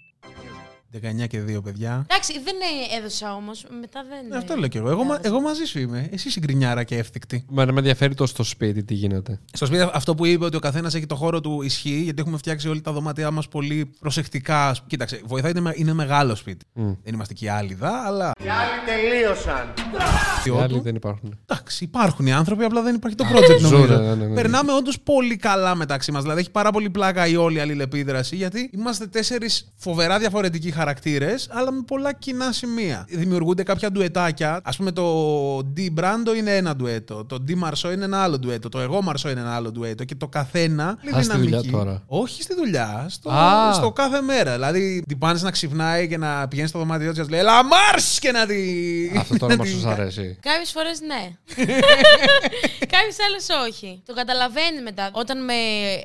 19 και 2 παιδιά. Εντάξει, δεν ε, έδωσα όμως. Μετά δεν. Ναι, αυτό λέω κι εγώ. Εγώ, μα- εγώ μαζί σου είμαι. Εσύ συγκρινιάρα και εύθυκτη. Μένα με ενδιαφέρει το στο σπίτι τι γίνεται. Στο σπίτι αυτό που είπε ότι ο καθένας έχει το χώρο του ισχύει, γιατί έχουμε φτιάξει όλοι τα δωμάτια μας πολύ προσεκτικά. Κοίταξε, βοηθάει, είναι, με- είναι μεγάλο σπίτι. Δεν είμαστε και άλυδα, αλλά. Οι άλλοι τελείωσαν. Οι άλλοι δεν υπάρχουν. Εντάξει, υπάρχουν οι άνθρωποι, απλά δεν υπάρχει το project νομίζω. Ζουνε, ναι, ναι, ναι. Περνάμε όντως πολύ καλά μεταξύ μας. Δηλαδή έχει πάρα πολύ πλάκα η όλη αλληλεπίδραση, γιατί είμαστε τέσσερις φοβερά διαφορετικοί χαρακτήρε, αλλά με πολλά κοινά σημεία. Δημιουργούνται κάποια ντουετάκια. Α πούμε, το D Brando είναι ένα ντουέτο. Το D Marceau είναι ένα άλλο ντουέτο. Το Εγώ Marceau είναι ένα άλλο ντουέτο. Και το καθένα. Α, στη δουλειά τώρα. Όχι στη δουλειά. Στο, Α. στο κάθε μέρα. Δηλαδή, την πάνε να ξυπνάει και να πηγαίνει στο δωμάτιό της και να της λέει Ελά, Μάρς! και να τη. Αυτό τώρα να μα τη- σου αρέσει. Κάποιες φορές ναι. Κάποιες άλλες όχι. Το καταλαβαίνεις μετά. Όταν με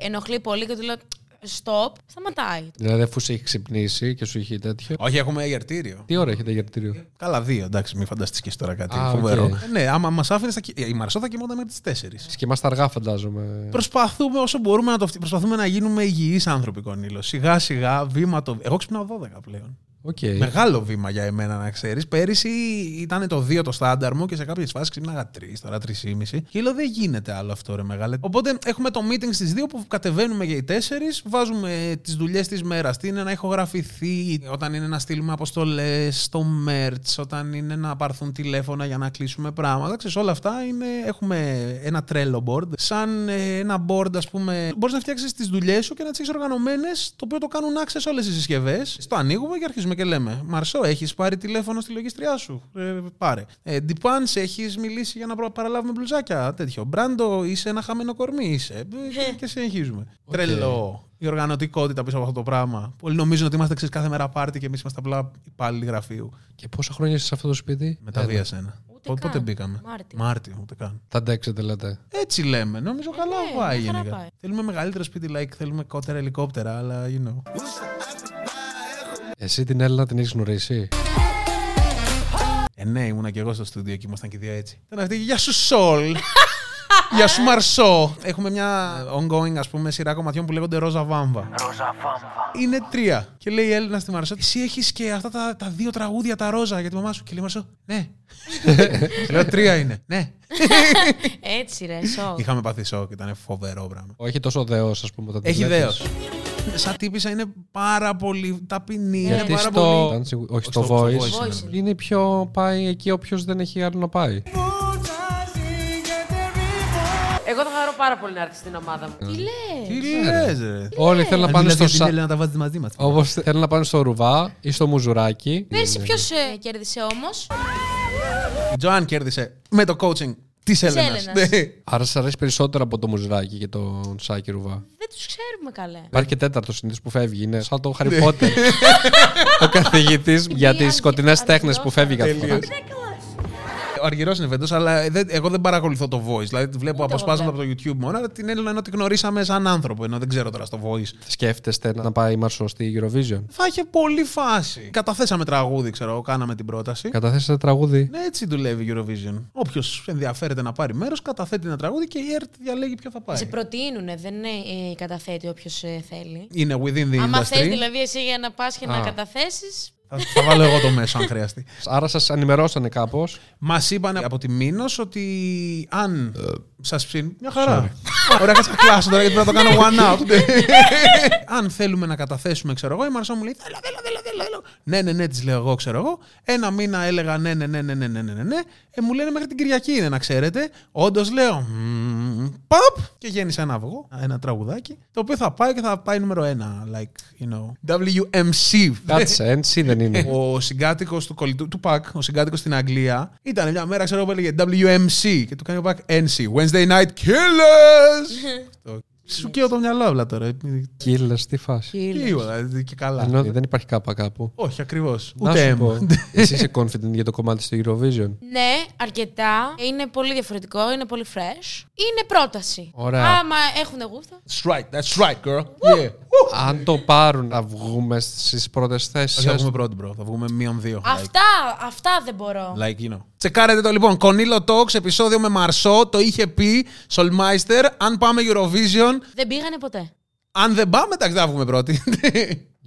ενοχλεί πολύ και του λέω stop, σταματάει. Δηλαδή, αφού σε έχει ξυπνήσει και σου έχει τέτοιο. Όχι, έχουμε εγερτήριο. Τι ώρα έχετε εγερτήριο. Καλά, δύο. Εντάξει, μην φανταστείς και εσύ τώρα κάτι Α, φοβερό. οκ. Ε, Ναι, άμα μας άφηνες. Θα... κυ- Η Μαρσό θα κοιμόταν μέχρι τις 4. Κοιμάστε αργά, φαντάζομαι. Προσπαθούμε όσο μπορούμε να το φτιάξουμε. Προσπαθούμε να γίνουμε υγιείς άνθρωποι, Κονίλο. Σιγά σιγά, βήμα το. Εγώ ξυπνάω 12 πλέον. Οκ. Μεγάλο βήμα για εμένα, να ξέρεις. Πέρυσι ήταν το 2 το στάνταρ μου και σε κάποιες φάσεις ξύπναγα 3, τώρα 3,5. Και λέω δεν γίνεται άλλο αυτό, ρε μεγάλε. Οπότε έχουμε το meeting στις 2 που κατεβαίνουμε για οι 4, βάζουμε τις δουλειές της μέρας. Τι είναι να ηχογραφηθεί, όταν είναι να στείλουμε αποστολές στο merch, όταν είναι να παρθούν τηλέφωνα για να κλείσουμε πράγματα. Ξέρεις, όλα αυτά είναι, έχουμε ένα Trello board. Σαν ε, ένα board, ας πούμε, μπορείς να φτιάξεις τις δουλειές σου και να τις έχεις οργανωμένες, το οποίο το κάνουν access όλες τις συσκευές. Στο ανοίγουμε και αρχίζουμε και λέμε: Μαρσό, έχεις πάρει τηλέφωνο στη λογίστριά σου. Ε, πάρε. Ε, Ντιπάνς, έχεις μιλήσει για να προ- παραλάβουμε μπλουζάκια. Τέτοιο. Μπράντο, είσαι ένα χαμένο κορμί, είσαι. Ε, και- και συνεχίζουμε. Τρελό. Η οργανωτικότητα πίσω από αυτό το πράγμα. Πολλοί νομίζουν ότι είμαστε ξέρεις, κάθε μέρα πάρτι και εμείς είμαστε απλά υπάλληλοι γραφείου. Και πόσα χρόνια είσαι σε αυτό το σπίτι; Με τα Ένα. βία σένα. Ούτε Πότε καν. μπήκαμε; Μάρτιο. Μάρτιο, ούτε καν. Θα αντέξετε, λέτε. Έτσι λέμε. Νομίζω καλά ναι, πάει μια χαρά γενικά. πάει. Θέλουμε μεγαλύτερο σπίτι, like, θέλουμε κότερα ελικόπτερα, αλλά you know. Εσύ την Έλληνα την έχεις γνωρίσει; Ε, ναι, ήμουνα και εγώ στο στούντιο και ήμασταν και οι δύο έτσι. Ήταν αυτή, γεια σου Σολ. Γεια σου Μαρσό. Έχουμε μια ongoing, ας πούμε, σειρά κομματιών που λέγονται Ρόζα Βάμβα. Ροζα βάμβα. Είναι τρία. Και λέει η Έλληνα στη Μαρσό, Εσύ έχεις και αυτά τα, τα δύο τραγούδια τα ρόζα για τη μαμά σου. Και λέει η Μαρσό, Ναι. Και λέω τρία είναι. Ναι. Έτσι, ρε, σοκ. Είχαμε πάθει σοκ, ήταν φοβερό πράγμα. Όχι τόσο δέος, ας πούμε. όταν την Έχει βλέπεις. δέος. Σαν τύπησα είναι πάρα πολύ ταπεινή. Είναι Γιατί πάρα στο. πολύ. Dancing- Όχι, στο- στο στο voice. Voice είναι. Είναι πιο. Πάει εκεί όποιος δεν έχει άλλο να πάει. Εγώ θα χαρώ πάρα πολύ να έρθει στην ομάδα μου. Τι λες; Τι λες; ρε; Όλοι θέλουν να Αν πάνε μιλάς στο. για την Σα... Έλληνα να τα βάζεις μαζί μας. Όπως θέλουν να πάνε στο ρουβά ή στο μουζουράκι. Πέρσι ποιος κέρδισε όμως; Η Τζοάν κέρδισε με το coaching της Έλληνα. Έλενας. Άρα σας αρέσει περισσότερο από το μουζουράκι και το σάκι ρουβά. Δεν τους ξέρουμε καλέ. Υπάρχει και τέταρτος συνήθως που φεύγει. Είναι σαν το Harry Potter. Ο καθηγητής για τις αν- σκοτεινές αν- τέχνες που φεύγει κάθε φορά. Ο Αργυρός είναι φέτος, αλλά δεν- εγώ δεν παρακολουθώ το voice. Δηλαδή τη βλέπω Ούτε εγώ αποσπάσματα από το YouTube μόνο, αλλά την Έλληνα ενώ τη γνωρίσαμε σαν άνθρωπο, ενώ δεν ξέρω τώρα στο voice. Σκέφτεστε να πάει η Μαρσό στη Eurovision; Θα είχε πολύ φάση. Καταθέσαμε τραγούδι, ξέρω εγώ, κάναμε την πρόταση. Καταθέσατε τραγούδι; Ναι, έτσι δουλεύει η Eurovision. Όποιος ενδιαφέρεται να πάρει μέρος, καταθέτει ένα τραγούδι και η ΕΡΤ διαλέγει ποιο θα πάει. Σε προτείνουνε, δεν είναι ε, καταθέτει όποιος θέλει. Είναι within the Άμα industry. θες δηλαδή εσύ για να πας και να Α. καταθέσεις. Θα, θα βάλω εγώ το μέσο, αν χρειαστεί. Άρα σας ενημερώσανε κάπως. Μας είπαν από τη Μήνος ότι αν σας ψήνει. Μια χαρά. Ωραία, κάτσε να κλάσω τώρα γιατί πρέπει να το κάνω one up. αν θέλουμε να καταθέσουμε, ξέρω εγώ, η Μαρσό μου λέει: Θέλω, θέλω, ναι, ναι, ναι, της λέω εγώ, ξέρω εγώ. Ένα μήνα έλεγα ναι, ναι, ναι, ναι, ναι, ναι, ναι, ναι. Ε, μου λένε μέχρι την Κυριακή είναι, να ξέρετε. Όντως λέω, παπ! Και γέννησα ένα αυγό, ένα τραγουδάκι, το οποίο θα πάει και θα πάει νούμερο ένα. Like, you know. WMC. Κάτσε, NC, δεν είναι. Ο συγκάτοικος του κολλητού, του Πακ, ο συγκάτοικος στην Αγγλία, ήταν μια μέρα, ξέρω εγώ, έλεγε WMC και του κάνει ο Πακ NC. Wednesday Night Killers! Αυτό. Σου καίω το μυαλό απλά τώρα. Killers, τι φάση. Κύβα, δηλαδή και καλά. Ενώ δεν υπάρχει κάπα κάπου. Όχι, ακριβώς. Να Ούτε σου M. πω, εσύ είσαι confident για το κομμάτι στο Eurovision; Ναι, αρκετά. Είναι πολύ διαφορετικό, είναι πολύ fresh. Είναι πρόταση. Ωραία. Άμα έχουν γούστο. That's right, that's right, girl. Yeah. Αν το πάρουν να βγούμε στις πρώτες θέσει. Όχι, θα βγούμε πρώτοι, bro. Θα βγούμε μείον δύο. Like, Αυτά, αυτά δεν μπορώ. like, you know. Τσεκάρετε το λοιπόν. Κονίλο Talks, επεισόδιο με Μαρσό. Το είχε πει Solmeister. Αν πάμε Eurovision. Δεν πήγανε ποτέ. Αν δεν πάμε, εντάξει, δεν θα βγούμε πρώτοι.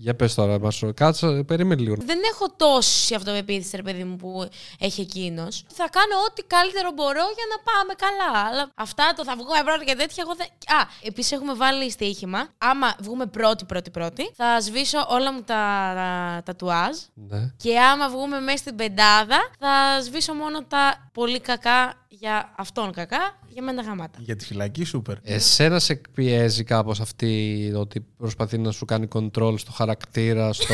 Για πες τώρα, Μαρσό. Κάτσε, περίμενε λίγο. Δεν έχω τόση αυτοπεποίθηση, ρε παιδί μου, που έχει εκείνος. Θα κάνω ό,τι καλύτερο μπορώ για να πάμε καλά. Αλλά αυτά το θα βγούμε πρώτη και τέτοια, εγώ δεν. Α, επίσης έχουμε βάλει στοίχημα. Άμα βγούμε πρώτη, πρώτη, πρώτη, θα σβήσω όλα μου τα, τα τατουάζ. Ναι. Και άμα βγούμε μέσα στην πεντάδα, θα σβήσω μόνο τα πολύ κακά για αυτόν κακά, για μένα γαμάτα. Για τη φυλακή, σούπερ. Εσένα σε εκπιέζει κάπως αυτή ότι προσπαθεί να σου κάνει control στο χαρακτήρα, στο...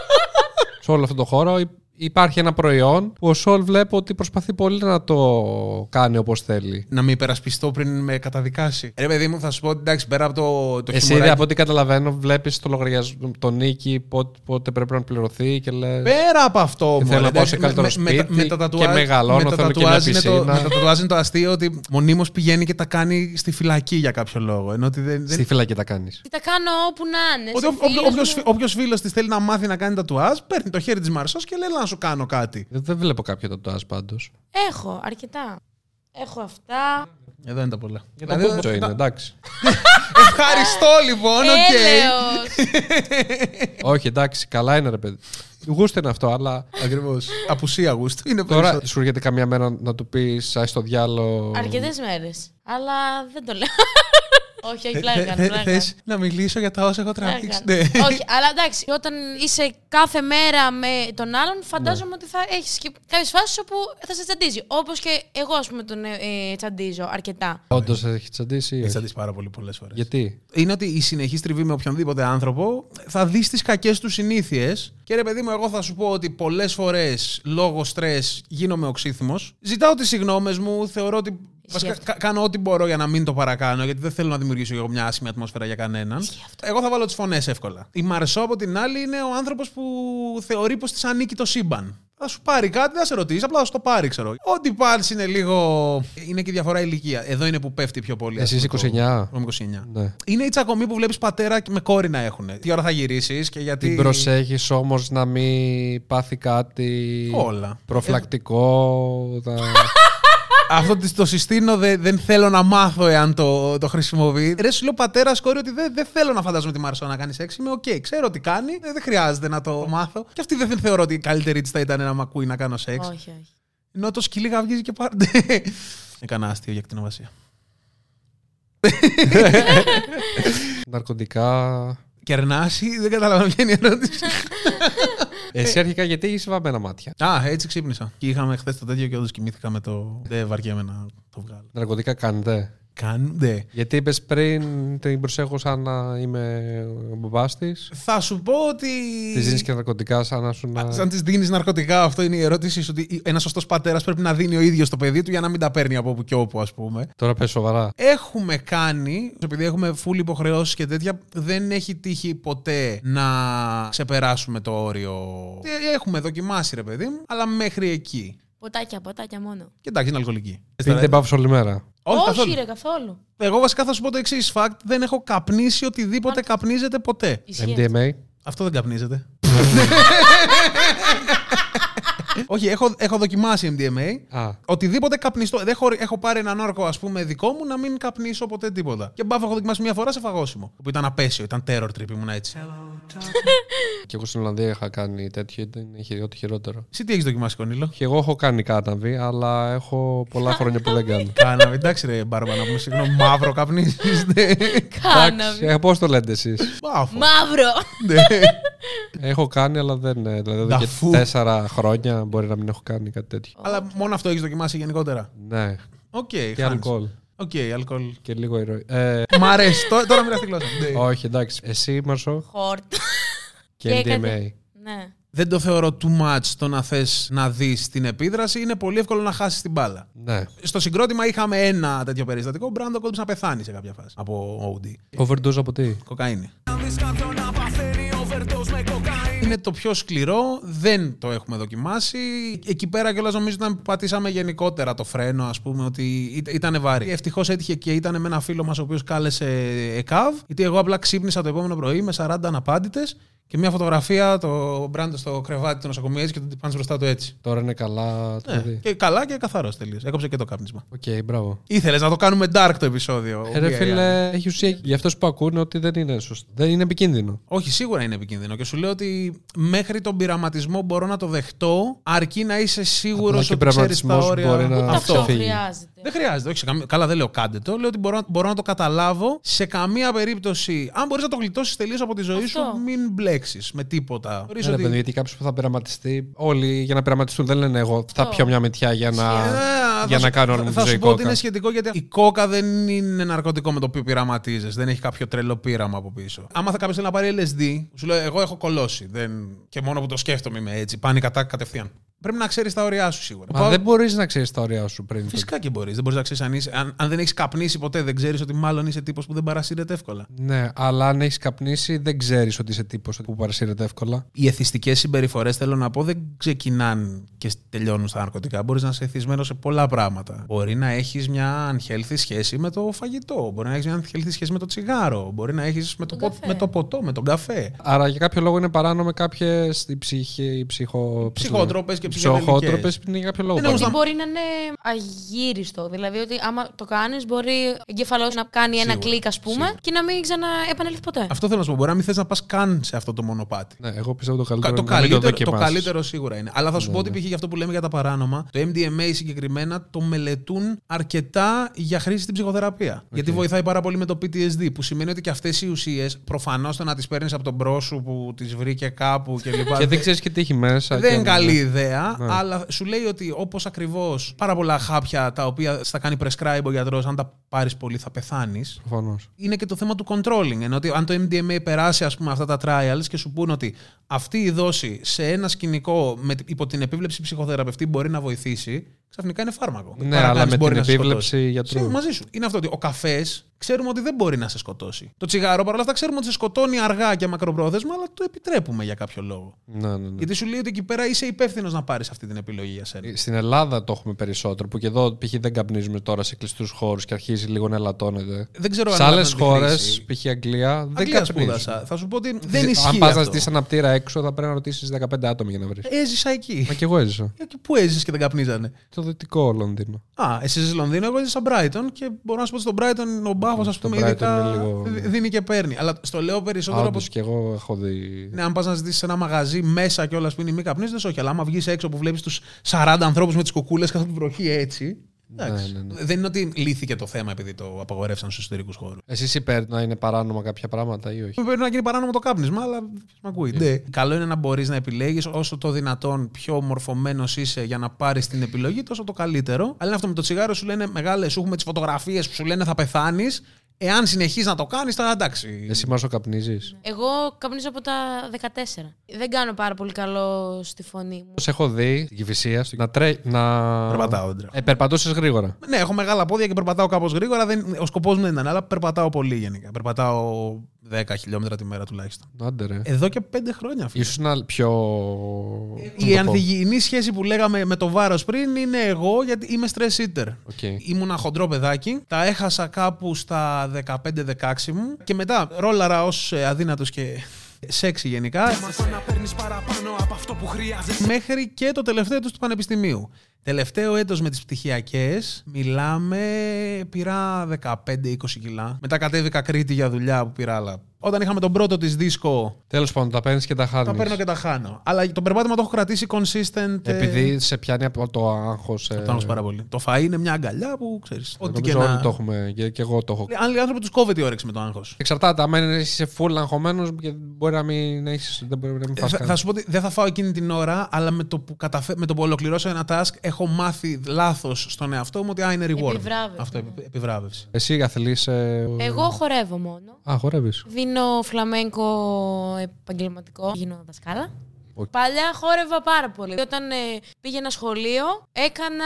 σε όλο αυτό το χώρο. Υ- Υπάρχει ένα προϊόν που ο Σολ βλέπω ότι προσπαθεί πολύ να το κάνει όπως θέλει. Να με υπερασπιστώ πριν με καταδικάσει. Ρε, παιδί μου, θα σου πω ότι εντάξει, πέρα από το, το Εσύ χιμωράκι- από ό,τι καταλαβαίνω βλέπεις το λογαριασμό, τον νίκη, πότε, πότε πρέπει να πληρωθεί και λες... Πέρα από αυτό Και όμως. θέλω να πάω σε καλύτερο σπίτι και μεγαλώνω, θέλω και μια είναι το, πισίνα. με τα τατουάζ είναι το αστείο ότι μονίμως πηγαίνει και τα κάνει στη φυλακή για κάποιο λόγο. Ενώ ότι δεν, δεν- Στη φυλακή τα κάνεις. Τι τα κάνω όπου να είναι. ότι σε φίλους όποιος, μου. όποιος φίλος της θέλει να μάθει να κάνει τατουάζ, παίρνει το χέρι της Μαρσώς και λέει «Έλα να σου κάνω κάτι. Δεν, δεν βλέπω κάποιο τατουάζ πάντως. Έχω αρκετά. Έχω αυτά. Εδώ είναι τα πολλά. Για το Δηλαδή, πότσο είναι, εντάξει. Ευχαριστώ λοιπόν, οκ. Έλεος. Όχι, εντάξει, καλά είναι ρε παιδί. Γούστε είναι αυτό, αλλά Ακριβώς. Απουσία γούστου. Είναι τώρα περισσότερο. σου έρχεται καμιά μέρα να του πεις Άι στο διάλο. Αρκετές μέρες. Αλλά δεν το λέω. όχι, όχι, Θε- πλάκα κάνω, θε- πλάκα Θες κάνω. να μιλήσω για τα όσα έχω Πλάκα τραβήξει. κάνω. Ναι. Όχι, αλλά εντάξει, όταν είσαι κάθε μέρα με τον άλλον, φαντάζομαι ότι θα έχεις και κάποιες φάσεις όπου θα σε τσαντίζει. Όπως και εγώ, ας πούμε, τον ε, ε, τσαντίζω αρκετά. Όντως έχει τσαντήσει. ή Έχει όχι; τσαντήσει πάρα πολύ πολλές φορές. Γιατί; είναι ότι η συνεχής τριβή με οποιονδήποτε άνθρωπο θα δει τι κακές του συνήθειες. Και ρε παιδί μου, εγώ θα σου πω ότι πολλές φορές λόγω στρες γίνομαι οξύθυμος. Ζητάω τις συγγνώμε μου, θεωρώ ότι. Βασικά, αυτό. κα- κάνω ό,τι μπορώ για να μην το παρακάνω, γιατί δεν θέλω να δημιουργήσω εγώ μια άσχημη ατμόσφαιρα για κανέναν. Εγώ θα βάλω τις φωνές εύκολα. Η Μαρσό από την άλλη είναι ο άνθρωπος που θεωρεί πως της ανήκει το σύμπαν. Θα σου πάρει κάτι, δεν θα σε ρωτήσει, απλά θα σου το πάρει, ξέρω. Ό,τι πάρεις είναι λίγο. Είναι και διαφορά ηλικία. Εδώ είναι που πέφτει πιο πολύ. ας Εσύ πούμε, είσαι το- 29. Εγώ είμαι 29. Ναι. Είναι η τσακωμή που βλέπεις πατέρα με κόρη να έχουν. Τι ώρα θα γυρίσεις και γιατί. Την προσέχεις όμως να μην πάθει κάτι. Όλα. Προφυλακτικό. θα- Αυτό της- το συστήνω, δεν, δεν θέλω να μάθω εάν το, το χρησιμοποιεί. Ρε, σου λέω πατέρας, κόρη, ότι δεν, δεν θέλω να φαντάζομαι τη Μαρσό να κάνει σεξ. Είμαι οκ, ξέρω τι κάνει, δεν, δεν χρειάζεται να το μάθω. Και αυτή δεν θεωρώ ότι η καλύτερη της θα ήταν να μ' ακούει να κάνω σεξ. όχι, όχι. Ενώ το σκυλί γαυγίζει και πάρει. Έκανα αστείο για κτηνοβασία. Ναρκωτικά. Κερνάσει, δεν καταλαβαίνω ποια είναι η ερώτηση. Εσύ αρχικά γιατί έχεις βαμμένα μάτια; Α, έτσι ξύπνησα. Και είχαμε χθες το τέτοιο και όντως κοιμήθηκα με το. Δεν βαριέμαι να το βγάλω. Ναρκωτικά κάνετε; Κάντε. Γιατί είπες πριν την προσέχω σαν να είμαι ο μπαμπάς της. Θα σου πω ότι. Της δίνεις και ναρκωτικά σαν να σου να. Σαν της δίνεις ναρκωτικά, αυτό είναι η ερώτηση. σου, Ότι ένας σωστός πατέρας πρέπει να δίνει ο ίδιος το παιδί του για να μην τα παίρνει από όπου και όπου, ας πούμε. Τώρα πες σοβαρά. Έχουμε κάνει, επειδή έχουμε full υποχρεώσεις και τέτοια, δεν έχει τύχει ποτέ να ξεπεράσουμε το όριο. Ε, Έχουμε δοκιμάσει, ρε παιδί μου, αλλά μέχρι εκεί. Ποτάκια, ποτάκια μόνο. Και εντάξει, είναι αλκοολική. Πίνετε μπάφο όλη μέρα. Όχι, όχι καθόλου. ρε, καθόλου. Εγώ βασικά θα σου πω το εξής fact. Δεν έχω καπνίσει οτιδήποτε καπνίζεται ποτέ. Ισχύει αυτό. MDMA. Αυτό δεν καπνίζεται. Όχι, έχω, έχω δοκιμάσει MDMA. Α, Οτιδήποτε καπνιστό. Δεν έχω, έχω πάρει έναν όρκο, ας πούμε, δικό μου να μην καπνίσω ποτέ τίποτα. Και μπάφο έχω δοκιμάσει μια φορά σε φαγόσιμο. Που ήταν απέσιο, ήταν terror trip, ήμουν έτσι. Και εγώ στην Ολλανδία είχα κάνει τέτοιο, ήταν είχε ό,τι χειρότερο. Εσύ τι έχεις δοκιμάσει, Κονίλο; Και εγώ έχω κάνει κάναβη, αλλά έχω πολλά χρόνια που δεν κάνω. Κάναμε, εντάξει, ρε Μπάρμπα, να πούμε συγγνώμη, μαύρο καπνίζει. Κάναβη. Πώς το λέτε εσείς; Μαύρο. έχω κάνει, αλλά δεν. ε, Δηλαδή, εδώ και Νταφού. τέσσερα χρόνια μπορεί να μην έχω κάνει κάτι τέτοιο. Αλλά μόνο αυτό έχεις δοκιμάσει γενικότερα. Ναι. Οκ, Και χάνεις. αλκοόλ. Οκ, αλκοόλ. Και λίγο ηρωίνη. Ε, Μ' αρέσει. Τώρα- Τώρα μιλάς τη γλώσσα. Ναι. όχι, εντάξει. Εσύ, Μαρσό, Χόρτ. και Και NDMA. έκανε- Ναι. Δεν το θεωρώ too much το να θες να δεις την επίδραση. Είναι πολύ εύκολο να χάσεις την μπάλα. Ναι. Στο συγκρότημα είχαμε ένα τέτοιο περιστατικό. Ο Μπράντο κόντυψε να πεθάνει σε κάποια φάση από OD. Overdose από τι; Κοκαίνη. Είναι το πιο σκληρό, δεν το έχουμε δοκιμάσει. Εκεί πέρα κιόλας νομίζω ήταν που πατήσαμε γενικότερα το φρένο, ας πούμε, ότι ήταν βαρύ. Ευτυχώς έτυχε και ήταν με ένα φίλο μας ο οποίος κάλεσε ΕΚΑΒ, γιατί εγώ απλά ξύπνησα το επόμενο πρωί με 40 αναπάντητες και μια φωτογραφία το Μπράντο στο κρεβάτι του νοσοκομείου έτσι και τον τυπάνε μπροστά του έτσι. Τώρα είναι καλά. το Ναι, παιδί. και καλά και καθαρός τελείως. Έκοψε και το κάπνισμα. Οκ, μπράβο. Ήθελες να το κάνουμε dark το επεισόδιο. Ε, ρε VAR. φίλε, έχει ουσία για αυτούς που ακούνε ότι δεν είναι σωστό. Δεν είναι επικίνδυνο. Όχι, σίγουρα είναι επικίνδυνο. Και σου λέω ότι μέχρι τον πειραματισμό μπορώ να το δεχτώ, αρκεί να είσαι σίγουρος Απλά και ότι ο ξέρεις τα πειραματισμός όρια. μπορεί να Ούτε αυτό ξεφύγει. χρειάζεται. Δεν χρειάζεται. Όχι, σε καμία- καλά, δεν λέω κάντε το. Λέω ότι μπορώ, μπορώ να το καταλάβω. Σε καμία περίπτωση, αν μπορείς να το γλιτώσεις τελείως από τη ζωή Αυτό. σου, μην μπλέξεις με τίποτα. Θεωρείς Ναι, ρε ότι- παιδί, γιατί κάποιος που θα πειραματιστεί, όλοι για να πειραματιστούν δεν λένε εγώ θα Αυτό. πιω μια μετιά για να, Ε, για θα να σου- κάνω όλη μου θα- τη Θα ζωή σου πω ότι κόκα. είναι σχετικό γιατί η κόκα δεν είναι ναρκωτικό με το οποίο πειραματίζεσαι. Δεν έχει κάποιο τρελό πείραμα από πίσω. Άμα θα κάποιος θέλει να πάρει LSD, σου λέω Εγώ έχω κολώσει. Δεν... Και μόνο που το σκέφτομαι είμαι έτσι. Πάνει κατά κατευθείαν. Πρέπει να ξέρεις τα όρια σου σίγουρα. Μα Πάω- δεν μπορείς να ξέρεις τα ωριά σου πριν. Φυσικά και μπορείς. Δεν μπορείς να ξέρεις αν, είσαι- αν, αν δεν έχεις καπνίσει ποτέ, δεν ξέρεις ότι μάλλον είσαι τύπος που δεν παρασύρεται εύκολα. Ναι, αλλά αν έχεις καπνίσει, δεν ξέρεις ότι είσαι τύπος που παρασύρεται εύκολα. Οι εθιστικές συμπεριφορές, θέλω να πω, δεν ξεκινάνε και τελειώνουν στα ναρκωτικά. Μπορείς να είσαι εθισμένος σε πολλά πράγματα. Μπορεί να έχεις μια unhealthy σχέση με το φαγητό. Μπορεί να έχεις μια unhealthy σχέση με το τσιγάρο. Μπορεί να έχεις με, το Τον πο- καφέ. με το ποτό, με τον καφέ. Άρα για κάποιο λόγο είναι παράνομε κάποιες ψυχο... ψυχο... Ψυχότροπες και ψυχεδελικές. Ψυχότροπες είναι για κάποιο λόγο. Δεν έχω παράνομε. Γιατί μπορεί να είναι αγύριστο. Δηλαδή ότι άμα το κάνεις, μπορεί ο εγκεφαλός να κάνει ένα Σίγουρα, κλικ, ας πούμε, σίγουρα. και να μην ξαναεπανέλθει ποτέ. Αυτό θέλω να σου πω. Μπορεί να μην θες να πας καν σε αυτό το μονοπάτι. Ναι, εγώ πιστεύω το Το, καλύτερο. το, είναι να μην καλύτερο, το δοκιμάσεις. καλύτερο σίγουρα είναι. Αλλά θα σου πω ότι π.χ. για αυτό που λέμε για τα παράνομα, το MDMA συγκεκριμένα το μελετούν αρκετά για χρήση στην ψυχοθεραπεία. Γιατί βοηθάει πάρα πολύ με το PTSD, που σημαίνει ότι και αυτές οι ουσίες, προφανώς το να τις παίρνεις από τον μπρος σου που τις βρήκε κάπου κλπ. Και δεν ξέρεις και τι έχει μέσα. Δεν και- είναι καλή ιδέα, Ναι. αλλά σου λέει ότι όπως ακριβώς πάρα πολλά χάπια τα οποία στα κάνει prescribe ο γιατρός, αν τα πάρεις πολύ θα πεθάνεις. Προφανώς. Είναι και το θέμα του controlling. Ενώ ότι αν το MDMA περάσει ας πούμε, αυτά τα trials και σου πούνε ότι αυτή η δόση σε ένα σκηνικό με, υπό την επίβλεψη ψυχοθεραπευτή μπορεί να βοηθήσει, ξαφνικά είναι φάρμακο. Ναι, Παρακάνεις αλλά με μπορεί την να σε επίβλεψη σκοτώσει. γιατρού. Σίγουρα, μαζί σου. Είναι αυτό ότι ο καφές ξέρουμε ότι δεν μπορεί να σε σκοτώσει. Το τσιγάρο παρόλα αυτά ξέρουμε ότι σε σκοτώνει αργά και μακροπρόθεσμα, αλλά το επιτρέπουμε για κάποιο λόγο. Ναι, ναι, ναι. Γιατί σου λέει ότι εκεί πέρα είσαι υπεύθυνος να πάρεις αυτή την επιλογή για σένα. Στην Ελλάδα το έχουμε περισσότερο, που και εδώ π.χ. δεν καπνίζουμε τώρα σε κλειστούς χώρους και αρχίζει λίγο να ελαττώνεται. Δεν ξέρω αν Σε άλλες ελαττώνει τη χώρες, χρήση. π.χ. Αγγλία, δεν Αγγλία καπνίζουν. σπούδασα. Θα σου πω ότι δεν ισχύει. Αν πας να αυτό. ζητήσεις ένα πτήρα έξω, θα πρέπει να ρωτήσεις 15 άτομα για να βρεις. Έζησα εκεί. Μα και εγώ έζησα. Ε, και Πού έζησες και δεν καπνίζανε. Το δυτικό Λονδίνο. Α, εσύ είσαι Λονδίνο, εγώ έζησα Brighton και μπορώ να σου πω ότι στο Brighton ο μπάφος, ας πούμε, Brighton ειδικά είναι λίγο- δι- δίνει και παίρνει. Αλλά στο λέω περισσότερο Όντως από. και εγώ έχω δει. Ναι, αν πας να ζητήσεις ένα μαγαζί μέσα και όλα που είναι μη καπνίζοντε, όχι. Αλλά άμα βγεις έξω που βλέπεις τους 40 ανθρώπους με τις κουκούλες καθ' την βροχή έτσι. Εντάξει. Ναι, ναι, ναι. Δεν είναι ότι λύθηκε το θέμα επειδή το απαγορεύσαν στους εσωτερικούς χώρους. Εσείς υπέρ να είναι παράνομα κάποια πράγματα ή όχι; Πρέπει να γίνει παράνομο το κάπνισμα, αλλά με ακούει. Ναι. Καλό είναι να μπορείς να επιλέγεις όσο το δυνατόν πιο μορφωμένο είσαι για να πάρεις την επιλογή, τόσο το καλύτερο. Αλλά είναι αυτό με το τσιγάρο σου λένε μεγάλες, σου έχουμε τις φωτογραφίες που σου λένε θα πεθάνεις. Εάν συνεχίζεις να το κάνεις, θα εντάξει. Εσύ Μάρσο καπνίζεις; Εγώ καπνίζω από τα 14. Δεν κάνω πάρα πολύ καλό στη φωνή μου. Σε έχω δει στην Κυφυσία στο- να τρέ. Να... Περπατάω, δεν τρέχω. Ε, περπατούσες γρήγορα. Ναι, έχω μεγάλα πόδια και περπατάω κάπως γρήγορα. Δεν, ο σκοπός μου δεν ήταν, αλλά περπατάω πολύ γενικά. Περπατάω 10 χιλιόμετρα τη μέρα τουλάχιστον. Άντε ρε. Εδώ και 5 χρόνια, φίλε. Ίσως να πιο. Η ανθυγιεινή σχέση που λέγαμε με το βάρος πριν είναι εγώ, γιατί είμαι stress eater. Okay. Ήμουνα χοντρό παιδάκι, τα έχασα κάπου στα 15-16 μου και μετά ρόλαρα ως αδύνατος και σεξι γενικά. να παίρνεις παραπάνω από αυτό που χρειάζεσαι. Μέχρι και το τελευταίο του του πανεπιστημίου. Τελευταίο έτος με τις πτυχιακές μιλάμε πήρα 15-20 κιλά. Μετά κατέβηκα Κρήτη για δουλειά που πήρα άλλα. Όταν είχαμε τον πρώτο της δίσκο Τέλος πάντων, τα παίρνεις και τα χάνεις. τα παίρνω και τα χάνω. Αλλά το περπάτημα το έχω κρατήσει consistent. ε, Επειδή σε πιάνει από το άγχος. Ε... Το άγχος πάρα πολύ. Το φαΐ είναι μια αγκαλιά που ξέρεις. Ό,τι και Νομίζω όλοι να... το έχουμε. Και, και εγώ το έχω. Άλλοι άνθρωποι τους κόβεται η όρεξη με το άγχος. Εξαρτάται. Αν είσαι full αγχωμένος, μπορεί να μην, έχεις, δεν μπορεί να μην Ε, φας θα, καν. θα σου πω ότι δεν θα φάω εκείνη την ώρα, αλλά με το που, καταφέ, με το που ολοκληρώσω ένα task, έχω μάθει λάθος στον εαυτό μου ότι α, είναι reward. Επιβράβευση. Αυτό, επι- επιβράβευση. Εσύ αθλείσαι... Ε... Εγώ χορεύω μόνο. Α, χορεύεις. Δίνω φλαμέγκο επαγγελματικό. Γίνω δασκάλα. Οκ. Παλιά χόρευα πάρα πολύ. Όταν ε, πήγαινα σχολείο, έκανα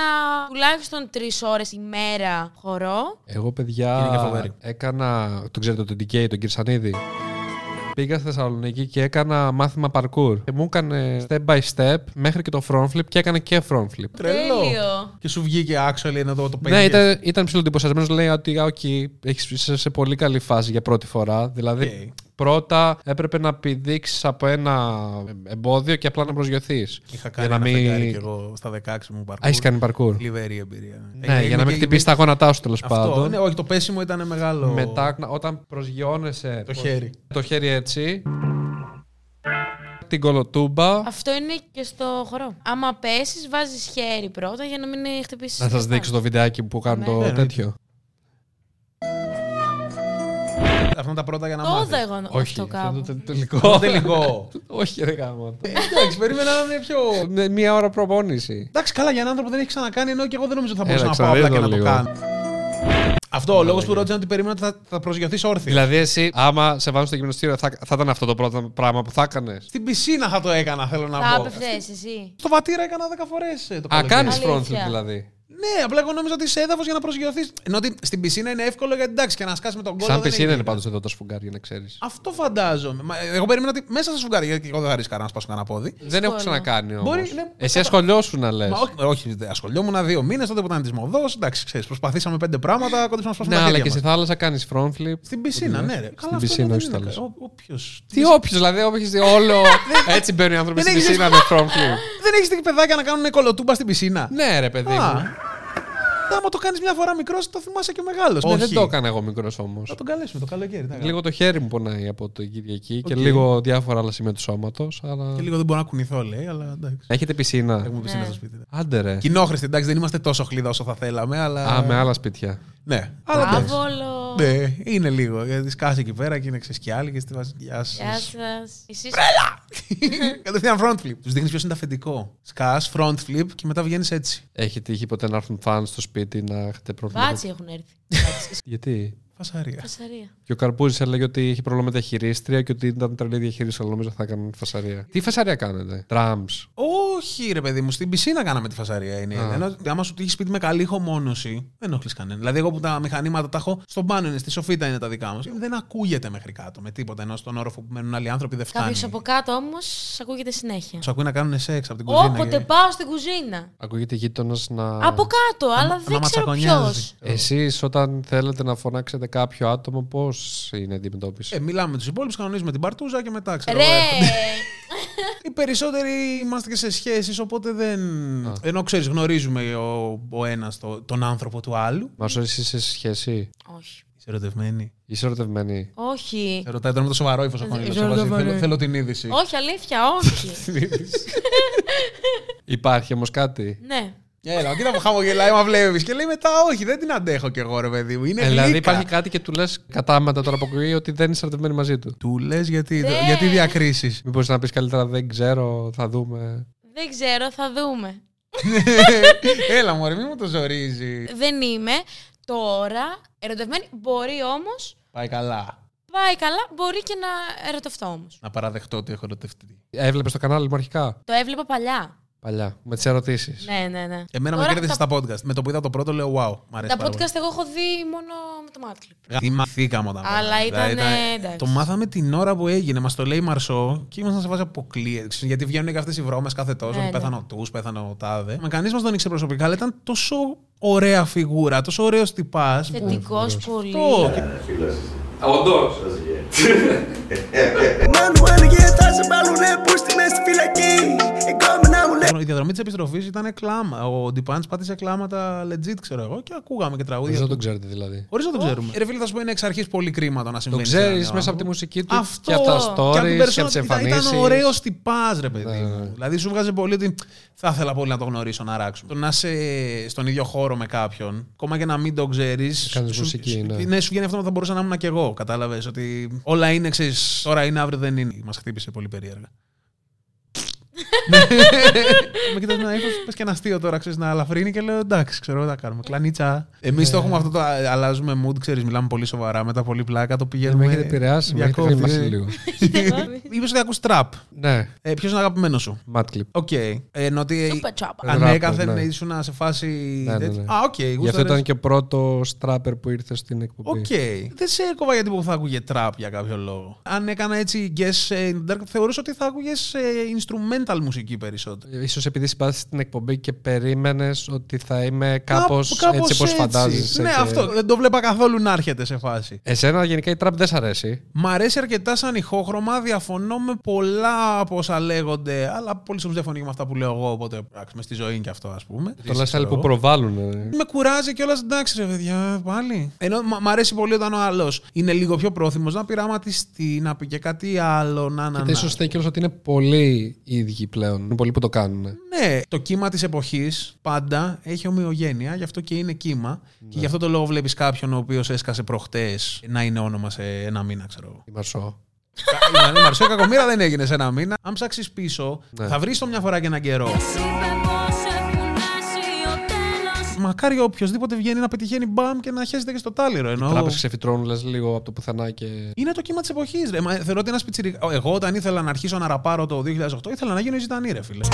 τουλάχιστον τρεις ώρες ημέρα χορό. Εγώ, Είναι και παιδιά, φοβερή. έκανα. Τον ξέρετε τον DK, τον Κυρσανίδη. Πήγα στη Θεσσαλονίκη και έκανα μάθημα parkour. Και μου έκανε step by step μέχρι και το front flip και έκανε και front flip. Τρελό. Τέλειο. Και σου βγήκε actually εδώ το παιδί. Ναι, ήταν, ήταν ψιλοεντυπωσιασμένο. Λέει ότι α, okay, έχεις, είσαι σε πολύ καλή φάση για πρώτη φορά. Δηλαδή, Οκ. Πρώτα έπρεπε να πηδήξεις από ένα εμπόδιο και απλά να προσγειωθείς. Είχα κάνει να ένα μην- φεγγάρι και εγώ στα 16 μου parkour. Έχεις κάνει parkour. Θλιβερή εμπειρία. Ναι, Ε, για να μην και- χτυπήσεις τα γόνατά σου τέλος Αυτό, πάντων. ναι, όχι, το πέσιμο ήταν μεγάλο. Μετά, όταν προσγειώνεσαι. Το χέρι. Το χέρι έτσι. Την κολοτούμπα. Αυτό είναι και στο χορό. Άμα πέσεις, βάζεις χέρι πρώτα για να μην χτυπήσεις. Να σας δείξω το βιντεάκι που κάνω το Ναι, ναι. τέτοιο. Αυτά είναι τα πρώτα για να Το είδα μάθεις. εγώ Όχι, αυτό αυτό κάπου. το τελικό. Το τελικό. Όχι, ρε γάμο. Ε, Εντάξει, περίμενα να είναι πιο. Ναι, Μία ώρα προπόνηση. Εντάξει, καλά, για έναν άνθρωπο που δεν έχει ξανακάνει, ενώ και εγώ δεν νομίζω ότι θα μπορούσα Έλα, να πάω απλά και να ξαναδεί το το κάνω. Αυτό ο λόγος που ρώτησα είναι ότι περίμενα ότι θα, θα προσγειωθείς όρθιος. Δηλαδή, εσύ, άμα σε βάζω στο γυμναστήριο, θα, θα ήταν αυτό το πρώτο πράγμα που θα έκανες; Στην πισίνα θα το έκανα, θέλω να Θα πω. έπεφτε εσύ. Στο βατήρα έκανα 10 φορές το Α, καλοκαίρι. κάνεις Αλήθεια. front flip δηλαδή. Ναι, απλά εγώ νόμιζα ότι είσαι έδαφος για να προσγειωθείς. Ενώ ότι στην πισίνα είναι εύκολο γιατί εντάξει και να σκάσει με τον κόλλο. Σαν δεν πισίνα είναι γίνεται. πάντως εδώ τα σφουγγάρια, να ξέρεις. Αυτό φαντάζομαι. Μα, εγώ περίμενα ότι μέσα στα σφουγγάρια, γιατί εγώ δεν θα ρίσκαρα να σπάσω κανένα πόδι. Δεν έχω ξανακάνει όμως. Μπορεί, ναι, Εσύ κατα- ασχολιώσου να λες. Μα, όχι, όχι, δεν ασχολιόμουν δύο μήνες τότε που ήταν τη μοδό. Εντάξει, ξέρεις, προσπαθήσαμε πέντε πράγματα, κόντεψαμε να σπάσουμε Ναι, τα αλλά χέρια και στη μας. θάλασσα κάνεις front flip. Στην πισίνα, ναι, ρε. Στην πισίνα, όχι στη θάλασσα. Όποιος. Τι όποιο, δηλαδή, όποιο όλο. Έτσι μπαίνουν οι άνθρωποι Δεν στην έχεις πισίνα δει- με front flip. Δεν έχεις δει παιδάκια να κάνουν κολοτούμπα στην πισίνα. Ναι, ρε παιδί Α, μου. άμα το κάνεις μια φορά μικρός, το θυμάσαι και μεγάλος. Ναι, δεν το έκανα εγώ μικρός όμως. Θα τον καλέσουμε το καλοκαίρι. τι να Λίγο το χέρι μου πονάει από την Κυριακή και Οκ. λίγο διάφορα άλλα σημεία του σώματος. Αλλά... κάνουμε. Και λίγο δεν μπορώ να κουνηθώ, λέει, αλλά εντάξει. Έχετε πισίνα; Έχουμε πισίνα Ναι. στο σπίτι. ναι. Άντε ρε. Κοινόχρηστη, εντάξει, δεν είμαστε τόσο χλίδα όσο θα θέλαμε, αλλά. Α, με άλλα σπίτια. Ναι, αλλά εντάξει. Άβολο. Ναι, είναι λίγο. Γιατί σκάσει εκεί πέρα και είναι ξεσκιάλη και στη βάση. Γεια σας. Γεια σας. Εσεί. Κατευθείαν front flip. Τους δείχνεις ποιος είναι το αφεντικό. Σκάς, front flip και μετά βγαίνεις έτσι. Έχει τύχει ποτέ να έρθουν φαν στο σπίτι να έχετε πρόβλημα. Βάτσι έχουν έρθει. Βάτσι. Γιατί; Φασαρία. Φασαρία. Και ο Καρπούζης έλεγε ότι είχε πρόβλημα με τα χειρίστρια και ότι ήταν τρελή διαχείριση, αλλά νομίζω θα έκαναν φασαρία. Τι φασαρία κάνετε, Τράμ. Όχι, ρε παιδί μου, στην πισίνα κάναμε τη φασαρία. Είναι. Α. Ενώ άμα σου τύχει σπίτι με καλή ηχομόνωση, δεν ενοχλείς κανένα. Δηλαδή, εγώ που τα μηχανήματα τα έχω στον πάνω είναι, στη σοφίτα είναι τα δικά μας. Δεν ακούγεται μέχρι κάτω με τίποτα. Ενώ στον όροφο που μένουν άλλοι άνθρωποι δεν φτάνει. Κάποιος από κάτω όμως ακούγεται συνέχεια. Του ακούει να κάνουν σεξ από την κουζίνα. Όποτε και- πάω στην κουζίνα. Ακούγεται γείτονας να. Από κάτω, αλλά να δεν ξέρω ποιος. ματσακονιάζει. Εσείς όταν θέλετε να φωνάξετε κάποιο άτομο, πώς είναι η αντιμετώπιση; Ε, μιλάμε με τους υπόλοιπους, κανονίζουμε την παρτούζα και μετά ξέρω. Ρε! εγώ, έρχονται. Οι περισσότεροι είμαστε και σε σχέσεις, οπότε δεν. Ενώ ξέρεις, γνωρίζουμε ο, ο ένας τον άνθρωπο του άλλου. Μα εσύ είσαι σε σχέση; Όχι. Είσαι ερωτευμένη; Είσαι ερωτευμένη; Όχι. Σε ρωτάει τώρα με το σοβαρό ύφος ο Κόνιλος, Είσαι ο Βασίλης. ερωτευμένη. Θέλω, θέλω την είδηση. Όχι, αλήθεια, όχι. Υπάρχει όμως κάτι; ναι. Έλα, κοίτα που χαμογελάει, μα βλέπεις. Και λέει μετά, Όχι, δεν την αντέχω κι εγώ, ρε παιδί μου. Είναι Ε, δηλαδή γλύκα. υπάρχει κάτι και του λες κατάματα τώρα που ακούει ότι δεν είσαι ερωτευμένη μαζί του. Του λες γιατί, Ναι. γιατί διακρίσεις. Μήπως να πεις καλύτερα δεν ξέρω, θα δούμε. Δεν ξέρω, θα δούμε. Έλα, μωρέ, μην μου το ζορίζει. Δεν είμαι τώρα ερωτευμένη. Μπορεί όμω. Πάει καλά. Πάει καλά, μπορεί και να ερωτευτώ όμως. Να παραδεχτώ ότι έχω ερωτευτεί. Έβλεπες το κανάλι μου αρχικά; Το έβλεπα παλιά. Παλιά. Με τις ερωτήσεις. Ναι, ναι, ναι. Εμένα με Τώρα κέρδισε τα- στα podcast. Με το που είδα το πρώτο, λέω wow. Μ' αρέσει Τα πάρα podcast εγώ έχω δει μόνο με το Mad Clip. Τι μαθήκαμε όταν Αλλά πήγαμε. ήταν, Δηλαδή, εντάξει. Το μάθαμε την ώρα που έγινε. Μας το λέει η Μαρσό και ήμασταν σε φάση αποκλείεται. Γιατί βγαίνουν και αυτές οι βρώμες κάθε τόσο. Ναι, ότι ναι. πέθανε ο Του, πέθανε ο Τάδε. Με κανείς μας δεν ήξερε προσωπικά, αλλά ήταν τόσο ωραία φιγούρα, τόσο ωραίος τυπάς. Θετικός πολύ. Όντω. Μανουέλ και θα σε βάλουνε που στη μέση στη φυλακή. Η κόμενα μου λέει η διαδρομή της επιστροφής ήταν κλάμα. Ο Ντιπάντ πάτησε κλάματα legit, ξέρω εγώ, και ακούγαμε και τραγούδια. Χωρίς να του. τον ξέρετε δηλαδή. Χωρίς να το ξέρουμε. Ρε φίλε, θα σου πω είναι εξ αρχής πολύ κρίμα το να Το συμβαίνει. σε έναν ξέρει άνθρωπο. μέσα από τη μουσική του Αυτό. και από τα Και από την stories και από τις persona- ήταν- εμφανίσεις. Ήταν ωραίος τυπάς, ρε παιδί. Ναι, μου. ναι. Δηλαδή σου βγάζει πολύ ότι θα ήθελα πολύ να το γνωρίσω, να ράξουμε. Το να είσαι στον ίδιο χώρο με κάποιον, ακόμα και να μην το ξέρεις. κάνεις μουσική, ναι. ναι, σου βγαίνει αυτό που θα μπορούσα να ήμουν και εγώ. Κατάλαβες ότι όλα είναι, ξέρεις, τώρα είναι, αύριο δεν είναι. Μας χτύπησε πολύ περίεργα. Με κοιτάς με ένα ύφος, πες και ένα αστείο τώρα, ξέρεις, να αλαφρύνει και λέω εντάξει, ξέρω, τι θα κάνουμε. Κλανίτσα. Εμείς το έχουμε αυτό το α- αλλάζουμε mood, ξέρεις, μιλάμε πολύ σοβαρά, μετά πολύ πλάκα, το Με πηγαίνουμε. έχετε επηρεάσει, με έχετε διακόπτη. filmάσει λίγο. Είπες ότι ακούς τραπ. Ναι, Ε, ποιος είναι αγαπημένος σου; Mad Clip. OK. Ενώ ότι Super chop. ανέκαθεν Rapper, ναι. ήσουν σε φάση. Ναι, ναι, τέτοια. ναι. Α, οκ. Γι' αυτό γούσταρες. ήταν και ο πρώτο τράπερ που ήρθε στην εκπομπή. Οκ. Δεν σε έκοβα γιατί που θα άκουγε τραπ για κάποιο λόγο. Αν έκανα έτσι guess ε, in the dark, θεωρούσα ότι θα άκουγες instrumental μουσική περισσότερο. Ίσως επειδή συμπάθησες στην εκπομπή και περίμενες ότι θα είμαι κάπως, Κάπως έτσι όπως φαντάζεσαι. Ναι, και- αυτό. Δεν το βλέπα καθόλου να έρχεται σε φάση. Εσένα γενικά η τραπ δεν σ' αρέσει. Μ' αρέσει αρκετά σαν ηχόχρωμα, διαφωνώ με πολλά από όσα λέγονται, αλλά πολύ σωστά διαφωνεί και με αυτά που λέω εγώ, οπότε εντάξει, μες στη ζωή είναι και αυτό, ας πούμε. Το λες άλλοι Ξέρω που εγώ. προβάλλουν. ε. Με κουράζει κιόλας, εντάξει, ρε παιδιά, πάλι. Ενώ μ' μ' αρέσει πολύ όταν ο άλλος είναι λίγο πιο πρόθυμος να πειραματιστεί, να πει και κάτι άλλο, να να. Και να. ίσως θέλει κιόλας ότι είναι πολύ ίδιοι πλέον. Είναι πολλοί που το κάνουν. Ναι, το κύμα της εποχής πάντα έχει ομοιογένεια, γι' αυτό και είναι κύμα. Και γι' αυτό το λόγο βλέπεις κάποιον ο οποίος έσκασε προχτές να είναι όνομα σε ένα μήνα, ξέρω εγώ. Η Μαρσό. Η Μαρσό Κακομήρα δεν έγινε σε ένα μήνα. Αν ψάξεις πίσω, Ναι. θα βρεις το μια φορά και έναν καιρό. Μακάρι οποιοδήποτε βγαίνει να πετυχαίνει μπαμ και να χέζεται και στο τάλιρο. Οι Ενώ... τράπεζες ξεφυτρώνουν λες λίγο από το πουθενά και... Είναι το κύμα της εποχής. Θεωρώ ότι ένας πιτσιρι... Εγώ όταν ήθελα να αρχίσω να ραπάρω το 2008, ήθελα να γίνω η Ζητανή, ρε φίλε.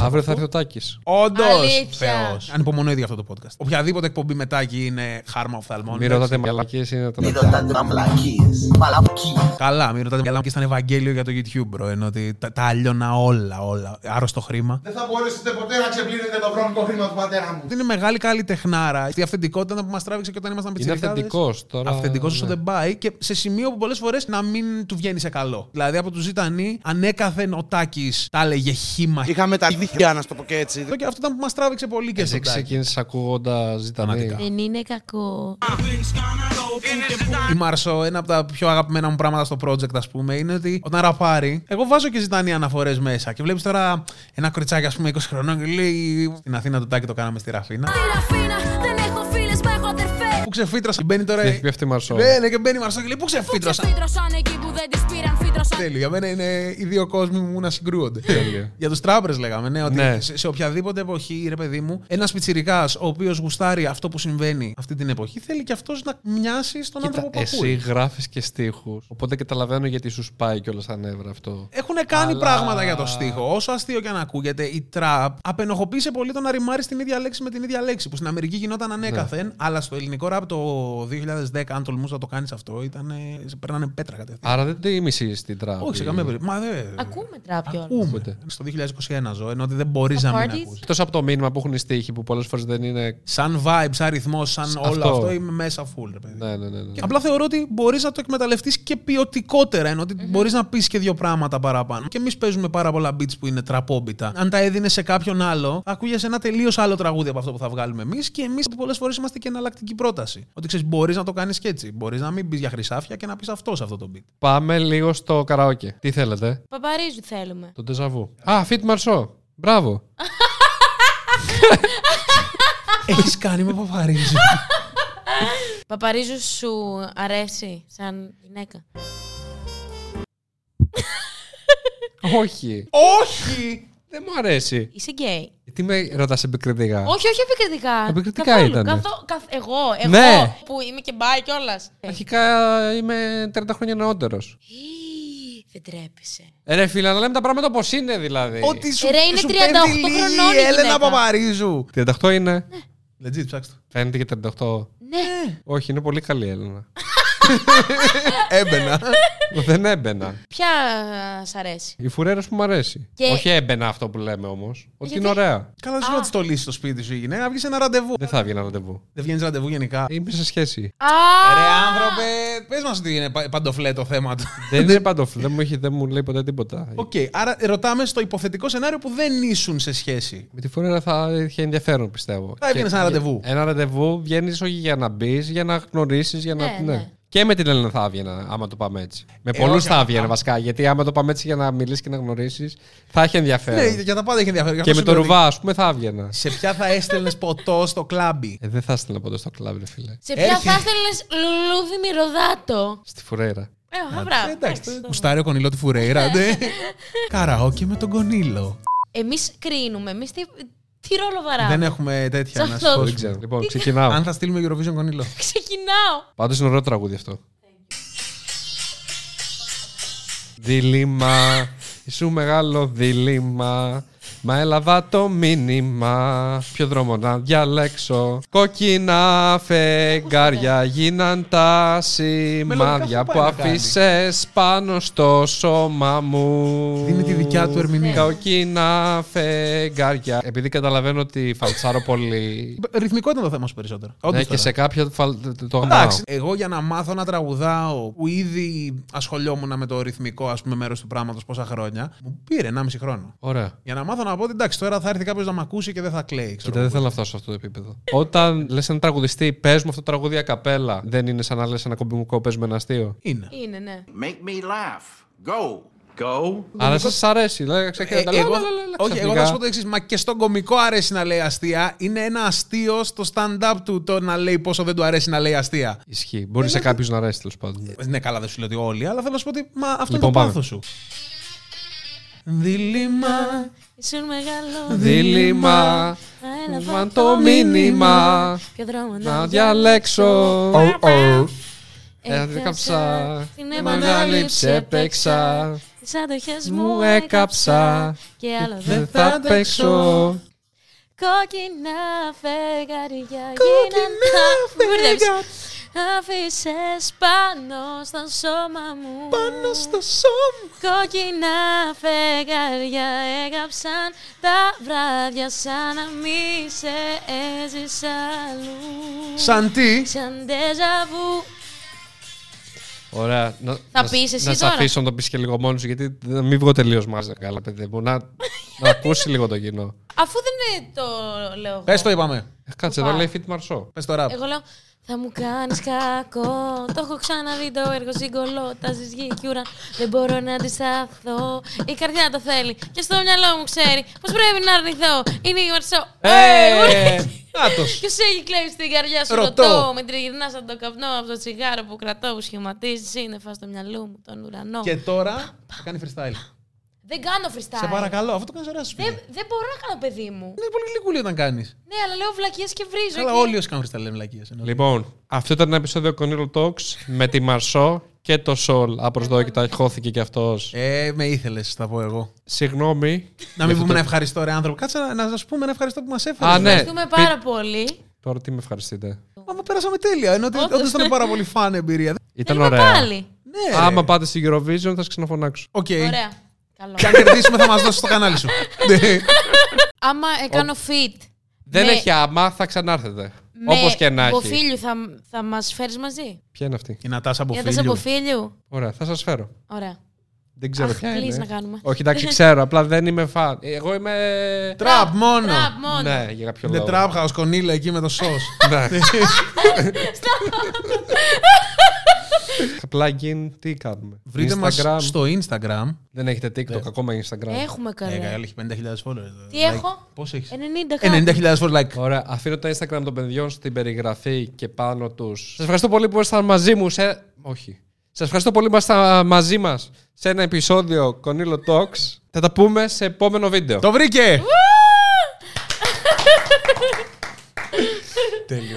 Αύριο θα έρθει ο Τάκης. Όντως! Αλήθεια. Θεός. Ανυπομονώ ήδη αυτό το podcast. Οποιαδήποτε εκπομπή μετάκι είναι χάρμα οφθαλμών. Μην ρωτάτε μαλακίες, είναι τα Καλά, μην ρωτάτε μυαλά και ήταν Ευαγγέλιο για το YouTube, bro. Ενώ ότι τα, τα αλλιώνα όλα, όλα. Άρρωστο χρήμα. Δεν θα μπορέσετε ποτέ να ξεπλύνετε το βρώμικο χρήμα του πατέρα μου. Είναι μεγάλη καλλιτεχνάρα. Η αυθεντικότητα ήταν που μας τράβηξε και όταν ήμασταν Είναι πιτσιρικάδες. αυθεντικός τώρα. Αυθεντικός όσο ναι. δεν πάει και σε σημείο που πολλές φορές να μην του βγαίνει σε καλό. Δηλαδή από τους Ζητανή ανέκαθεν ο Τάκης τα έλεγε χήμα. Είχαμε τα δίχτυα, να το πω και έτσι. Και αυτό ήταν που μας τράβηξε πολύ και Εσύ στον Τάκη. ξεκίνησες ακούγοντας ζητανή. Πραγματικά. Δεν είναι κακό. Η Μαρσό, ένα από τα πιο αγαπημένα μου πράγματα στο project, ας πούμε, είναι ότι όταν ραπάρει, εγώ βάζω και ζητάνει αναφορές μέσα. Και βλέπεις τώρα ένα κοριτσάκι, ας πούμε, 20 χρονών και λέει. Στην Αθήνα το τάκι το κάναμε στη Ραφίνα. Δεν έχω φίλες, μα έχω αδερφές Που ξεφύτρασα. Και μπαίνει τώρα. Και έχει πέφτει η Μαρσό. Ναι, ναι, και μπαίνει η Μαρσό και λέει Πού ξεφύτρασα. Φύτρωσαν εκεί που δεν τις πήραν φύτρωσαν Τέλειο. Για μένα είναι οι δύο κόσμοι μου να συγκρούονται. Τέλειο. Για τους τράπερ λέγαμε, ναι, ότι Ναι. σε, σε οποιαδήποτε εποχή, ρε παιδί μου, ένας πιτσιρικάς ο οποίος γουστάρει αυτό που συμβαίνει αυτή την εποχή, θέλει και αυτός να μοιάσει στον Κοίτα, άνθρωπο που εσύ ακούει. γράφεις και στίχους, οπότε καταλαβαίνω γιατί σου σπάει κιόλας τα νεύρα αυτό. Έχουν κάνει Αλλά- πράγματα για το στίχο. Όσο αστείο και αν ακούγεται, η τραπ απενοχοποίησε πολύ το να ρημάρεις την ίδια λέξη με την ίδια λέξη. Που στην Αμερική γινόταν ανέκαθεν, Ναι. αλλά στο ελληνικό ραπ το 2010, αν τολμούσα να το κάνεις αυτό, ήταν. σε παίρνανε πέτρα κατευθείαν. Άρα δεν τη μισείς την τράπη. Όχι, σε καμία περίπτωση. Μα δεν. Ακούμε τραπ κιόλας. Ακούμε. Ακούτε. Στο 2021 ζω, ενώ ότι δεν μπορείς να μην parties? ακούσεις. Εκτός από το μήνυμα που έχουν οι στίχοι που πολλές φορές δεν είναι... Σαν vibe, σαν ρυθμός, σαν Σ' όλο αυτό. αυτό είμαι μέσα full, ρε παιδί. Ναι, ναι, ναι. ναι. Και απλά θεωρώ ότι μπορείς να το εκμεταλλευτείς και ποιοτικότερα. Ενώ ότι μπορείς να πεις και δύο πράγματα παραπάνω. Και εμείς παίζουμε πάρα πολλά beats που είναι τραπόμπιτα. Αν τα έδινε σε κάποιον άλλο, θα ακούγε ένα τελείως άλλο τραγούδι από αυτό που θα βγάλουμε εμείς. Και εμείς πολλές φορές είμαστε και εναλλακτική πρόταση. Ότι ξέρεις, μπορείς να το κάνεις και έτσι. Μπορείς να μην πεις για χρυσάφια και να πεις αυτό σε αυτό το beat. Πάμε λίγο στο καραόκε. Τι θέλετε, Παπαρίζου θέλουμε. το ντεζαβού. Α, Feat Μαρσό. Μπράβο. Έχεις κάνει με Παπαρίζου. Παπαρίζου σου αρέσει σαν γυναίκα; Όχι. Όχι! Δεν μου αρέσει. Είσαι γκέι. Τι με ρωτάς επικριτικά; Όχι, όχι επικριτικά. Επικριτικά Καθόλου. ήτανε. Καθό- καθ- εγώ, εγώ Ναι. που είμαι και μπάι κιόλας. Αρχικά είμαι 30 χρόνια νεότερος. Δεν τρέπεσαι. Ε, ρε φίλε, να λέμε τα πράγματα όπως είναι δηλαδή. Ότι σου, Ρε, είναι σου 38 πέφτει λίγη χρονών η η Έλενα γυναίκα. Παπαρίζου. 38 είναι. Legit, ψάξτε. Φαίνεται και 38. Ναι. Όχι, είναι πολύ καλή η Έλληνα. Έμπαινα. Δεν έμπαινα. Ποια σ' αρέσει; Η φουρέρα που μου αρέσει. Και- Όχι έμπαινα αυτό που λέμε όμως. Ότι Γιατί- είναι ωραία. Καλά, σου λέω ότι το λύσει στο σπίτι σου η γυναίκα, να βγεις ένα ραντεβού. Δεν θα έβγαινα ραντεβού. Δεν βγαίνει ραντεβού γενικά. Είμαι σε σχέση. Α, Ρε άνθρωπε, πες μας ότι είναι πα- παντοφλέ το θέμα του. δεν είναι παντοφλ. Δεν μου, έχει, δεν μου λέει ποτέ τίποτα. Οκ, άρα ρωτάμε στο υποθετικό σενάριο που δεν ήσουν σε σχέση. Με τη φορέρα θα είχε ενδιαφέρον πιστεύω. Θα έβγαινες Και- ένα ραντεβού. Ένα ραντεβού βγαίνεις όχι για να μπεις, για να γνωρίσεις, για να. Ναι, ναι. Και με την Έλληνα θα έβγαινα, άμα το πάμε έτσι. Με Ε, πολλούς όχι, θα α- έβγαινα α- βασικά. Γιατί άμα το πάμε έτσι για να μιλήσεις και να γνωρίσεις, θα έχει ενδιαφέρον. Ναι, για τα πάντα έχει ενδιαφέρον. Γι' και αυτό με σου το λέω ότι ρουβά, ας πούμε, θα έβγαινα. Σε ποια θα έστελνες ποτό στο κλάμπι; Ε, δεν θα στείλω ποτέ στο κλαμπ, ρε φίλε. σε ποια Έρχε. θα έστελνες λουλούδι μυρωδάτο; Στη φουρέρα. Ε, α, μπράβο. Εντάξει, κουστάρει ο Κονίλο τη Φουρέιρα, ναι. Καραόκε με τον Κονίλο. Εμείς κρίνουμε. Εμείς τι, τι ρόλο βαράμε. Δεν έχουμε τέτοια Σε να αυτό. σου πω. Δεν ξέρω. Λοιπόν, ξεκινάω. Αν θα στείλουμε Eurovision Κονίλο. Ξεκινάω. Πάντως είναι ωραίο τραγούδι αυτό. Δίλημα, ήσου μεγάλο δίλημα. Μα έλαβα το μήνυμα. Ποιο δρόμο να διαλέξω. Κόκκινα φεγγάρια γίναν τα σημάδια Μελλοντικά που αυτό πάει να αφήσες πάνω στο σώμα μου. Δίνει τη δικιά του ερμηνεία. Κόκκινα φεγγάρια. Επειδή καταλαβαίνω ότι φαλτσάρω πολύ. Ρυθμικό ήταν το θέμα σου περισσότερο. Ναι, Όντως και τώρα. σε κάποιο φαλ... το γαμάω. Εντάξει, εγώ για να μάθω να τραγουδάω, που ήδη ασχολιόμουν με το ρυθμικό ας πούμε, μέρος του πράγματος πόσα χρόνια, μου πήρε 1,5 χρόνο. Ωραία. Για να μάθω να πω ότι εντάξει, τώρα θα έρθει κάποιος να με ακούσει και δεν θα κλαίει. ξέρω Κοίτα, δεν εγώ. θέλω να φτάσω σε αυτό το επίπεδο. Όταν λες ένα τραγουδιστή, πες μου αυτό το τραγούδι ακαπέλα, δεν είναι σαν να λες ένα κομπιμικό παίζουμε ένα αστείο; Είναι. Είναι, ναι. Make me laugh. Go. Go. Αλλά σας αρέσει, λέγα Ε, ξεκινά. εγώ, όχι, εγώ θα σου πω το εξής. Μα και στον κωμικό αρέσει να λέει αστεία. Είναι ένα αστείο στο stand-up του το να λέει πόσο δεν του αρέσει να λέει αστεία. Ισχύει. Μπορεί σε κάποιους να αρέσει τέλος πάντων. Ναι, καλά, δεν σου λέω ότι όλοι, αλλά θέλω να σου πω ότι μα, αυτό Λοιπόν, είναι το πάμε. πάθος σου. Δίλημα. Ήσουν μεγάλο. Δίλημα, Έλαβα βαν το μήνυμα. Ποιο δρόμο Να διαλέξω. Έκαψα Έκαψα. την Επανάληψη έπαιξα. Τις αντοχές Μου μου έκαψα. έκαψα Και άλλο Δεν δεν θα παίξω. Κόκκινα φεγγαριά γίναν τα Μπερδεύεις. Άφησες πάνω στο σώμα μου Πάνω στο σώμα. Κόκκινα φεγγαριά έγαψαν τα βράδια σαν να μη σε έζησα αλλού Σαν τι; Σαν ντεζαβού Ωραία. Να, Θα να- πεις εσύ να σε τώρα. αφήσω να το πεις και λίγο μόνος σου, γιατί να μην βγω τελείως μάζα. Καλά, παιδί μου. Να, να ακούσει λίγο το κοινό. Αφού δεν είναι το λέω εγώ Πε το είπαμε. Ε, Κάτσε, εδώ λέει Fit Marceau. Πες το ραπ. Εγώ λέω θα μου κάνεις κακό. Το έχω ξαναδεί το έργο συγκολό Τα γη και ουραν Δεν μπορώ να αντισταθώ. Η καρδιά το θέλει Και στο μυαλό μου ξέρει Πως πρέπει να αρνηθώ. Είναι η Μαρσό. Ε, Άτος. Ποιος έχει κλέψει την καρδιά σου Ρωτώ. ρωτώ. Με τριγυρνάς σαν το καπνό Από το τσιγάρο που κρατώ Που σχηματίζεις σύννεφα στο μυαλό μου Τον ουρανό. Και τώρα θα κάνει freestyle. Δεν κάνω freestyle Σε παρακαλώ, αυτό το κάνεις ωραία σου δεν, σπίτι. δεν μπορώ να κάνω παιδί μου Είναι πολύ γλυκούλη όταν κάνεις. Ναι αλλά λέω βλακίες και βρίζω Καλά, εκεί. όλοι όσοι κάνουν freestyle λένε βλακίες. Λοιπόν, αυτό ήταν ένα επεισόδιο Conilo Talks με τη Μαρσό και το Σολ. Απροσδόκητα, χώθηκε και αυτός. Ε, με ήθελες, θα πω εγώ. Συγγνώμη. Να μην πούμε να ευχαριστώ, ρε άνθρωπο. Κάτσε να, να σας πούμε ένα ευχαριστώ που μας έφερες. Α, ναι. Ευχαριστούμε πάρα πολύ Τώρα τι με ευχαριστείτε. Μα μα πέρασαμε τέλεια. Ενώ ότι Όντως. όντως ήταν πάρα πολύ φαν εμπειρία. Ήταν Θέλουμε ωραία. πάλι Ναι. ρε. Άμα πάτε στη Eurovision θα σας ξαναφωνάξω. Οκ. Ωραία Καλό Και αν κερδίσουμε θα μας δώσεις το κανάλι σου. Ναι. Άμα κάνω fit Δεν Με- έχει άμα, θα ξανάρθετε. με Όπως και να έχει. Μποφίλιου θα, θα μας φέρεις μαζί; Ποια είναι αυτή; Η Νατάσα από Για τα φίλου. Μποφίλιου. Ωραία, θα σας φέρω. Ωραία. Δεν ξέρω Αχ, ποια please είναι. να κάνουμε. Όχι, εντάξει, ξέρω. Απλά δεν είμαι φαν. Εγώ είμαι. Τραπ μόνο. Τραπ μόνο. Ναι, για κάποιο Είναι λόγο. τραπ house κονίλα εκεί με το σος. Ναι. Plugin, τι κάνουμε; Βρείτε μας Instagram. στο Instagram. Δεν έχετε TikTok, ακόμα Instagram; Έχουμε Ε, καλέ. καλή, έχει 50.000 followers. Τι έχω; Πώς έχεις; 90 κάτι. 90.000 followers. Like. Ωραία, αφήνω το Instagram των παιδιών στην περιγραφή και πάνω τους. Σας ευχαριστώ πολύ που ήσασταν μαζί μου σε. Όχι. Σας ευχαριστώ πολύ που ήσασταν μαζί μας σε ένα επεισόδιο Conilo Talks. Θα τα πούμε σε επόμενο βίντεο. Το βρήκε! Τέλειο.